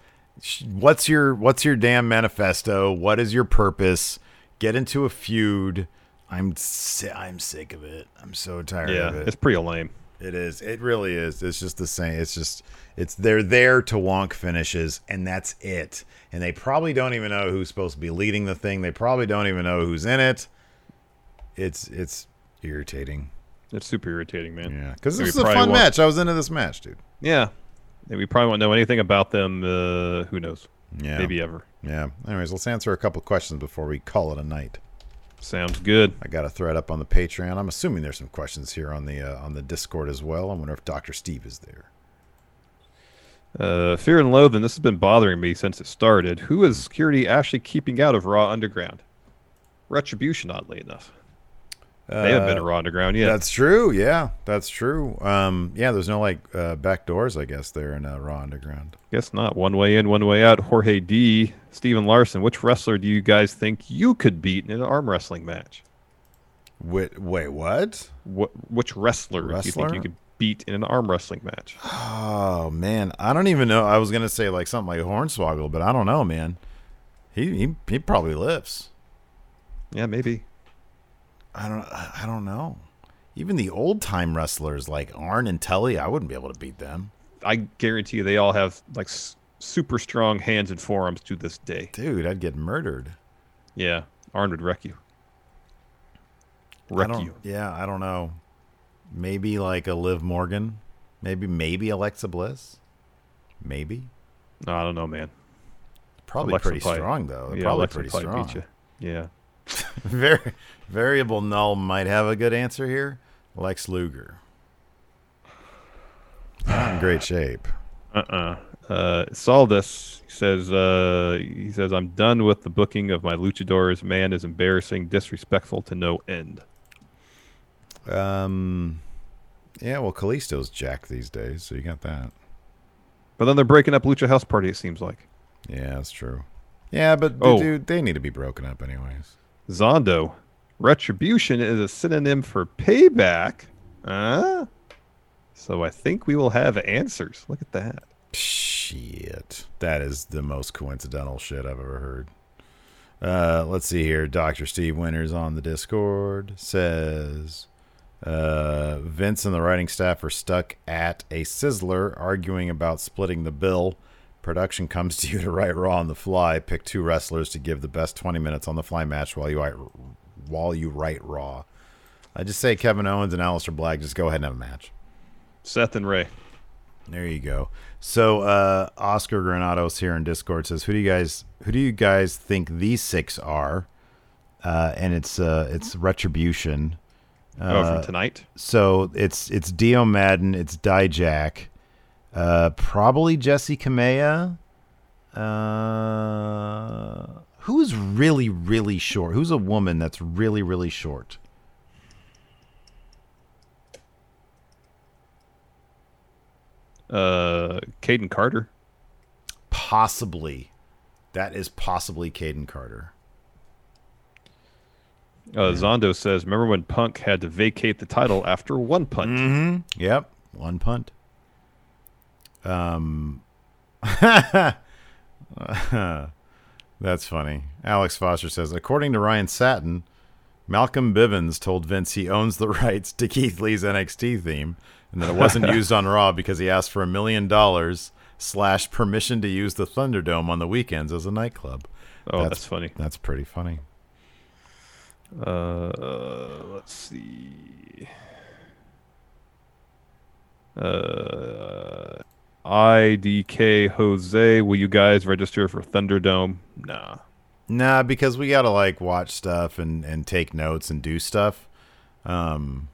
[SPEAKER 2] What's your what's your damn manifesto? What is your purpose? Get into a feud. I'm si- I'm sick of it. I'm so tired
[SPEAKER 3] Yeah,
[SPEAKER 2] of it.
[SPEAKER 3] it's pretty lame.
[SPEAKER 2] It is. It really is. It's just the same. It's just it's they're there to wonk finishes and that's it. And they probably don't even know who's supposed to be leading the thing. They probably don't even know who's in it. It's it's irritating.
[SPEAKER 3] It's super irritating, man.
[SPEAKER 2] Yeah, because this is a fun match. I was into this match, dude.
[SPEAKER 3] Yeah, we probably won't know anything about them. Uh, who knows?
[SPEAKER 2] Yeah,
[SPEAKER 3] maybe ever.
[SPEAKER 2] Yeah. Anyways, let's answer a couple questions before we call it a night.
[SPEAKER 3] Sounds good.
[SPEAKER 2] I got a thread up on the Patreon. I'm assuming there's some questions here on the uh, on the Discord as well. I wonder if Doctor Steve is there.
[SPEAKER 3] Uh, Fear and Loathing. This has been bothering me since it started. Who is security actually keeping out of Raw Underground? Retribution, oddly enough. They haven't been
[SPEAKER 2] Uh,
[SPEAKER 3] Raw Underground yet.
[SPEAKER 2] That's true. Yeah, that's true. Um, yeah, there's no like uh, back doors, I guess, there in uh, Raw Underground.
[SPEAKER 3] Guess not. One way in, one way out. Jorge D. Steven Larson. Which wrestler do you guys think you could beat in an arm wrestling match?
[SPEAKER 2] Wait, wait, what?
[SPEAKER 3] What? Which wrestler, do you think you could beat in an arm wrestling match?
[SPEAKER 2] Oh man, I don't even know. I was gonna say like something like Hornswoggle, but I don't know, man. He he he probably lifts.
[SPEAKER 3] Yeah, maybe.
[SPEAKER 2] I don't I don't know. Even the old time wrestlers like Arn and Tully, I wouldn't be able to beat them.
[SPEAKER 3] I guarantee you they all have like s- super strong hands and forearms to this day.
[SPEAKER 2] Dude, I'd get murdered.
[SPEAKER 3] Yeah, Arn would wreck you. Wreck you.
[SPEAKER 2] Yeah, I don't know. Maybe like a Liv Morgan. Maybe maybe Alexa Bliss. Maybe.
[SPEAKER 3] No, I don't know, man.
[SPEAKER 2] Probably
[SPEAKER 3] Alexa
[SPEAKER 2] pretty
[SPEAKER 3] probably-
[SPEAKER 2] strong though.
[SPEAKER 3] yeah,
[SPEAKER 2] probably
[SPEAKER 3] Alexa
[SPEAKER 2] pretty strong.
[SPEAKER 3] Yeah. <laughs>
[SPEAKER 2] Very variable null might have a good answer here. Lex Luger. Not in great shape.
[SPEAKER 3] Uh-uh. Uh. He says uh he says I'm done with the booking of my luchadors. Man is embarrassing, disrespectful to no end.
[SPEAKER 2] Um Yeah, well Kalisto's jacked these days, so you got that.
[SPEAKER 3] But then they're breaking up Lucha House Party, it seems like.
[SPEAKER 2] Yeah, that's true. Yeah, but
[SPEAKER 3] Oh.
[SPEAKER 2] dude, they need to be broken up anyways.
[SPEAKER 3] Zondo. Retribution is a synonym for payback. Huh? So I think we will have answers. Look at that.
[SPEAKER 2] Shit. That is the most coincidental shit I've ever heard. Uh, let's see here. Dr. Steve Winters on the Discord says uh, Vince and the writing staff are stuck at a sizzler arguing about splitting the bill. Production comes to you to write Raw on the fly. Pick two wrestlers to give the best 20 minutes on the fly match while you write, while you write Raw. I just say Kevin Owens and Aleister Black just go ahead and have a match.
[SPEAKER 3] Seth and Rey.
[SPEAKER 2] There you go. So uh, Oscar Granados here in Discord says, "Who do you guys who do you guys think these six are?" Uh, and it's uh, it's Retribution.
[SPEAKER 3] Oh, from
[SPEAKER 2] Uh,
[SPEAKER 3] tonight?
[SPEAKER 2] So it's it's Dio Maddin, it's Dijak, uh, probably Jessie Kamea. Uh, who's really really short? Who's a woman that's really really short?
[SPEAKER 3] Uh, Kayden Carter.
[SPEAKER 2] Possibly, that is possibly Kayden Carter.
[SPEAKER 3] Uh, Zondo says, "Remember when Punk had to vacate the title after one punt?"
[SPEAKER 2] Mm-hmm. Yep, one punt. Um, <laughs> that's funny. Alex Foster says, according to Ryan Satin, Malcolm Bivens told Vince he owns the <laughs> rights to Keith Lee's NXT theme, and that it wasn't <laughs> used on Raw because he asked for a million dollars slash permission to use the Thunderdome on the weekends as a nightclub.
[SPEAKER 3] Oh, that's funny.
[SPEAKER 2] That's pretty funny.
[SPEAKER 3] Uh, let's see. Uh, IDK Jose, will you guys register for Thunderdome? Nah.
[SPEAKER 2] Nah, because we gotta like watch stuff and and take notes and do stuff. Um,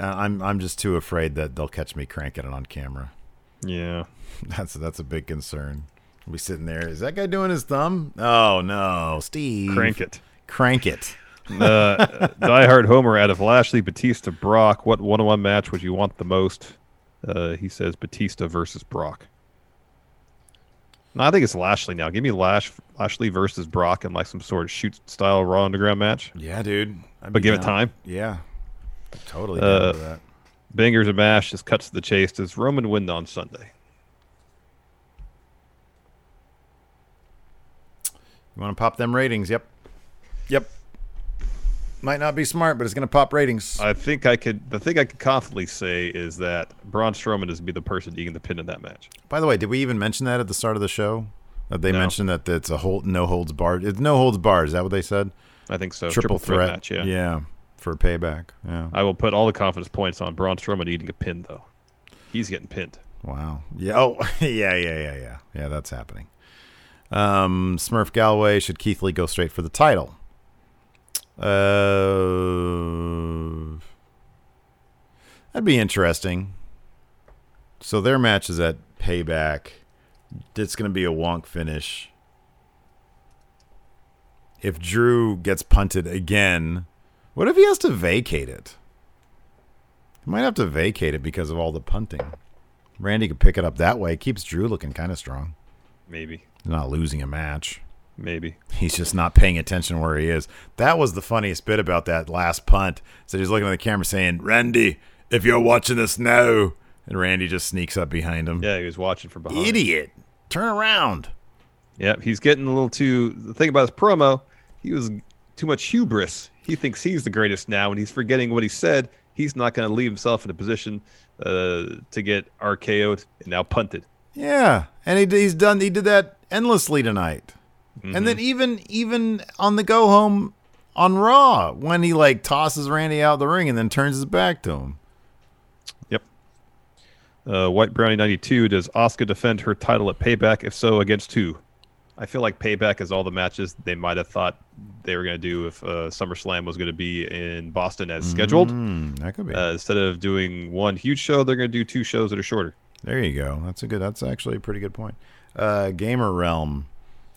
[SPEAKER 2] I'm I'm just too afraid that they'll catch me cranking it on camera.
[SPEAKER 3] Yeah, <laughs>
[SPEAKER 2] that's that's a big concern. We'll be sitting there. Is that guy doing his thumb? Oh no, Steve,
[SPEAKER 3] Crank it.
[SPEAKER 2] crank it. <laughs>
[SPEAKER 3] uh, Die Hard Homer out of Lashley, Batista, Brock. What one-on-one match would you want the most? Uh, he says Batista versus Brock. No, I think it's Lashley now. Give me Lash Lashley versus Brock in like some sort of shoot style Raw Underground match.
[SPEAKER 2] Yeah, dude. I'd
[SPEAKER 3] but give it time.
[SPEAKER 2] Yeah, totally
[SPEAKER 3] Uh,
[SPEAKER 2] that.
[SPEAKER 3] Bangers and mash just cuts to the chase. Does Roman win on Sunday?
[SPEAKER 2] You want to pop them ratings? Yep, yep. Might not be smart, but it's gonna pop ratings.
[SPEAKER 3] I think I could. The thing I could confidently say is that Braun Strowman is going to be the person eating the pin in that match.
[SPEAKER 2] By the way, did we even mention that at the start of the show? That they
[SPEAKER 3] No.
[SPEAKER 2] mentioned that it's a hold, no holds barred. It's no holds barred. Is that what they said?
[SPEAKER 3] I think so.
[SPEAKER 2] Triple,
[SPEAKER 3] Triple threat
[SPEAKER 2] threat.
[SPEAKER 3] match, yeah.
[SPEAKER 2] Yeah, for payback. Yeah.
[SPEAKER 3] I will put all the confidence points on Braun Strowman eating a pin, though. He's getting pinned.
[SPEAKER 2] Wow. Yeah. Oh, <laughs> yeah, yeah, yeah, yeah. Yeah, that's happening. Um, Smurf Galloway, should Keith Lee go straight for the title? Uh, that'd be interesting. So their match is at Payback. It's going to be a wonk finish. If Drew gets punted again, what if he has to vacate it? He might have to vacate it because of all the punting. Randy could pick it up that way. Keeps Drew looking kind of strong.
[SPEAKER 3] Maybe.
[SPEAKER 2] Not losing a match.
[SPEAKER 3] Maybe.
[SPEAKER 2] He's just not paying attention where he is. That was the funniest bit about that last punt. So he's looking at the camera saying, Randy, if you're watching this now. And Randy just sneaks up behind him.
[SPEAKER 3] Yeah, he was watching from behind.
[SPEAKER 2] Idiot. Turn around.
[SPEAKER 3] Yep, he's getting a little too. The thing about his promo, he was too much hubris. He thinks he's the greatest now, and he's forgetting what he said. He's not going to leave himself in a position uh, to get RKO'd and now punted.
[SPEAKER 2] Yeah, and he, he's done. He did that endlessly tonight, and then even even on the go home on Raw when he like tosses Randy out of the ring and then turns his back to him.
[SPEAKER 3] Yep. Uh, White Brownie ninety two. Does Asuka defend her title at Payback? If so, against who? I feel like Payback is all the matches they might have thought they were going to do if uh, SummerSlam was going to be in Boston as scheduled.
[SPEAKER 2] Mm, that could be.
[SPEAKER 3] Uh, instead of doing one huge show, they're going to do two shows that are shorter.
[SPEAKER 2] There you go. That's a good. That's actually a pretty good point. Uh, Gamer Realm.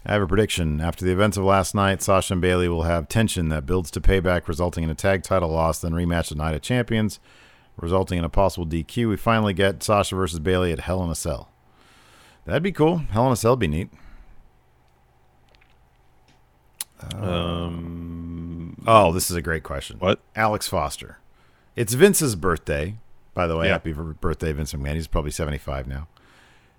[SPEAKER 2] I have a prediction. After the events of last night, Sasha and Bayley will have tension that builds to payback, resulting in a tag title loss, then rematch at Night of Champions, resulting in a possible DQ. We finally get Sasha versus Bayley at Hell in a Cell. That'd be cool. Hell in a Cell would be neat.
[SPEAKER 3] Um,
[SPEAKER 2] Oh, this is a great question.
[SPEAKER 3] What?
[SPEAKER 2] Alex Foster. It's Vince's birthday. By the way,
[SPEAKER 3] Yeah.
[SPEAKER 2] happy birthday, Vince McMahon. He's probably 75 now.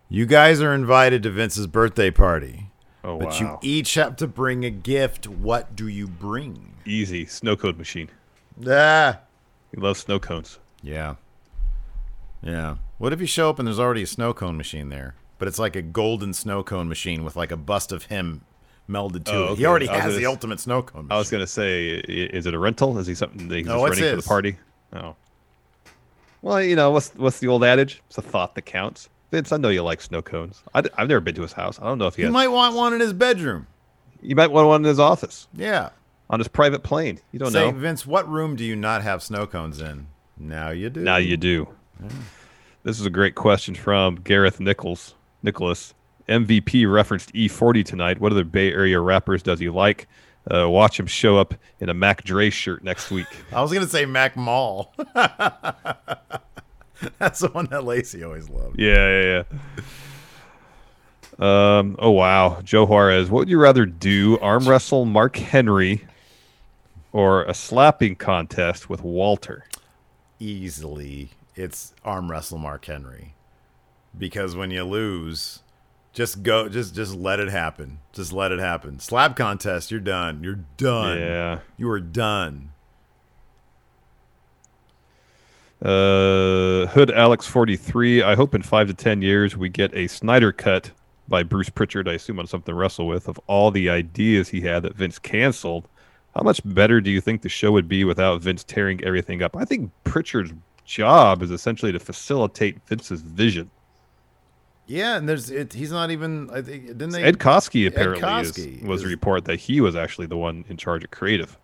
[SPEAKER 2] You guys are invited to Vince's birthday party.
[SPEAKER 3] Oh,
[SPEAKER 2] but
[SPEAKER 3] wow.
[SPEAKER 2] you each have to bring a gift. What do you bring?
[SPEAKER 3] Easy snow cone machine.
[SPEAKER 2] Ah.
[SPEAKER 3] He loves snow cones.
[SPEAKER 2] Yeah. Yeah. What if you show up and there's already a snow cone machine there? But it's like a golden snow cone machine with like a bust of him melded to
[SPEAKER 3] Oh,
[SPEAKER 2] it. He already has
[SPEAKER 3] gonna
[SPEAKER 2] the ultimate snow cone.
[SPEAKER 3] I was gonna say, is it a rental? Is he something that he's
[SPEAKER 2] No,
[SPEAKER 3] just
[SPEAKER 2] it's
[SPEAKER 3] for the party? Oh. Well, you know what's what's the old adage? It's a thought that counts. Vince, I know you like snow cones. I, have never been to his house. I don't know if he
[SPEAKER 2] He
[SPEAKER 3] has.
[SPEAKER 2] might want one in his bedroom.
[SPEAKER 3] You might want one in his office
[SPEAKER 2] Yeah.
[SPEAKER 3] on his private plane. You don't know.
[SPEAKER 2] Say,
[SPEAKER 3] know.
[SPEAKER 2] Vince, what room do you not have snow cones in? Now you do.
[SPEAKER 3] Now you do. This is a great question from Gareth Nichols. Nicholas, MVP referenced E-40 tonight. What other Bay Area rappers does he like? Uh, watch him show up in a Mac Dre shirt next week. <laughs>
[SPEAKER 2] I was gonna say Mac Mall. <laughs> <laughs> That's the one that Lacey always loved.
[SPEAKER 3] Yeah, yeah, yeah. Um. Oh wow, Joe Juarez. What would you rather do? Arm wrestle Mark Henry, or a slapping contest with Walter?
[SPEAKER 2] Easily, it's arm wrestle Mark Henry, because when you lose, just go, just just let it happen. Just let it happen. Slap contest, you're done. You're done.
[SPEAKER 3] Yeah.
[SPEAKER 2] you are done.
[SPEAKER 3] Uh, Hood Alex forty three. I hope in five to ten years we get a Snyder cut by Bruce Prichard. I assume on something to wrestle with of all the ideas he had that Vince canceled. How much better do you think the show would be without Vince tearing everything up? I think Prichard's job is essentially to facilitate Vince's vision.
[SPEAKER 2] Yeah, and there's it, he's not even. I think didn't they?
[SPEAKER 3] Ed Koskey
[SPEAKER 2] Ed
[SPEAKER 3] apparently is- was a report that he was actually the one in charge of creative.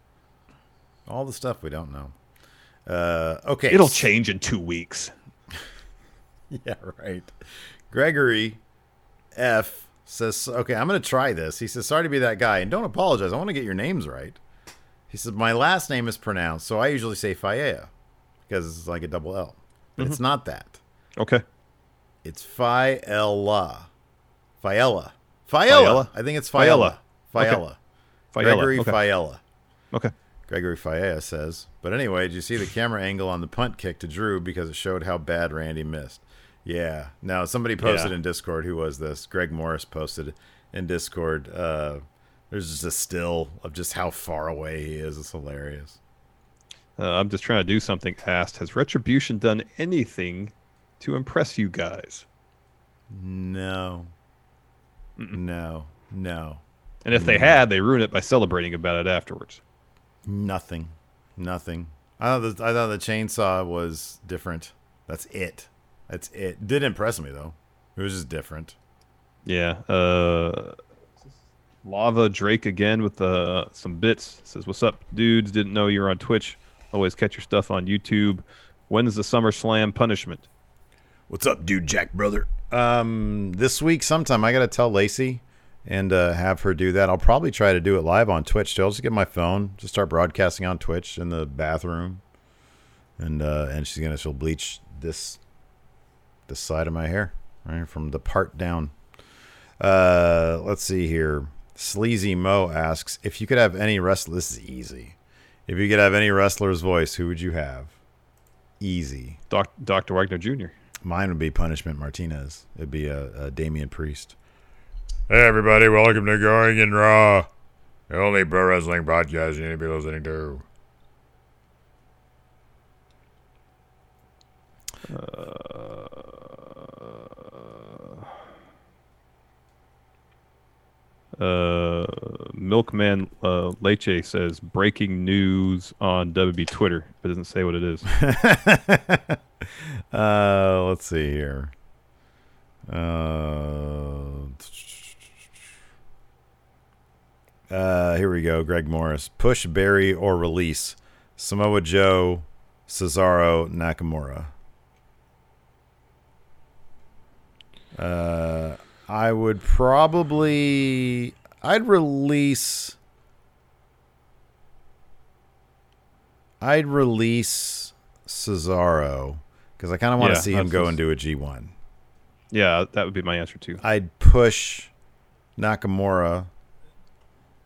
[SPEAKER 2] all the stuff we don't know. Uh, okay,
[SPEAKER 3] It'll change in two weeks. <laughs>
[SPEAKER 2] Yeah, right. Gregory F says, "Okay, I'm going to try this." He says, "Sorry to be that guy, and don't apologize. I want to get your names right." He says, "My last name is pronounced, so I usually say Faella because it's like a double L, but it's not that.
[SPEAKER 3] Okay.
[SPEAKER 2] It's Faella, Faella, Faella. I think it's Faella,
[SPEAKER 3] Faella.
[SPEAKER 2] Faella,
[SPEAKER 3] Okay. Faella,
[SPEAKER 2] Gregory
[SPEAKER 3] okay.
[SPEAKER 2] Faella."
[SPEAKER 3] Okay.
[SPEAKER 2] Gregory Faella says, but anyway, did you see the camera angle on the punt kick to Drew because it showed how bad Randy missed? Yeah. Now, somebody posted
[SPEAKER 3] Yeah.
[SPEAKER 2] in Discord, who was this? Greg Morris posted in Discord. Uh, there's just a still of just how far away he is. It's hilarious.
[SPEAKER 3] Uh, I'm just trying to do something. Asked, has Retribution done anything to impress you guys?
[SPEAKER 2] No. No. No.
[SPEAKER 3] And if they had, they ruined it by celebrating about it afterwards.
[SPEAKER 2] Nothing. Nothing. I thought the, I thought the chainsaw was different. That's it. That's it. Did impress me though. It was just different.
[SPEAKER 3] Yeah. Uh, Lava Drake again with uh, some bits. Says, "What's up, dudes? Didn't know you were on Twitch. Always catch your stuff on YouTube. When's the Summer Slam punishment?
[SPEAKER 2] What's up, dude, Jack brother? Um, this week sometime I gotta tell Lacey and uh, have her do that. I'll probably try to do it live on Twitch. Too. I'll just get my phone, just start broadcasting on Twitch in the bathroom, and uh, and she's gonna she'll bleach this this side of my hair right from the part down. Uh, let's see here. Sleazy Mo asks if you could have any wrestler. This is easy. If you could have any wrestler's voice, who would you have? Easy.
[SPEAKER 3] Doc, Dr. Wagner Jr.
[SPEAKER 2] Mine would be Punishment Martinez. It'd be a, a Damian Priest. Hey everybody, welcome to Going in Raw, the only pro wrestling podcast you need to be listening to.
[SPEAKER 3] Uh, Milkman uh, Leche says breaking news on WB Twitter, but doesn't say what it is. <laughs>
[SPEAKER 2] uh, let's see here. Uh, uh, here we go. Greg Morris. Push, bury, or release. Samoa Joe, Cesaro, Nakamura. Uh, I would probably. I'd release. I'd release Cesaro because I kind of want to
[SPEAKER 3] Yeah,
[SPEAKER 2] see him go
[SPEAKER 3] just-
[SPEAKER 2] and do a G1.
[SPEAKER 3] yeah, that would be my answer too.
[SPEAKER 2] I'd push Nakamura,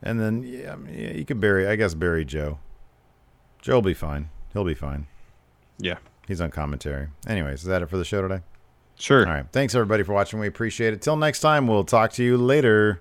[SPEAKER 2] and then yeah, yeah, you could bury. I guess bury Joe. Joe will be fine. He'll be fine.
[SPEAKER 3] Yeah.
[SPEAKER 2] He's on commentary. Anyways, is that it for the show today?
[SPEAKER 3] Sure.
[SPEAKER 2] All right. Thanks everybody for watching. We appreciate it. Till next time, we'll talk to you later.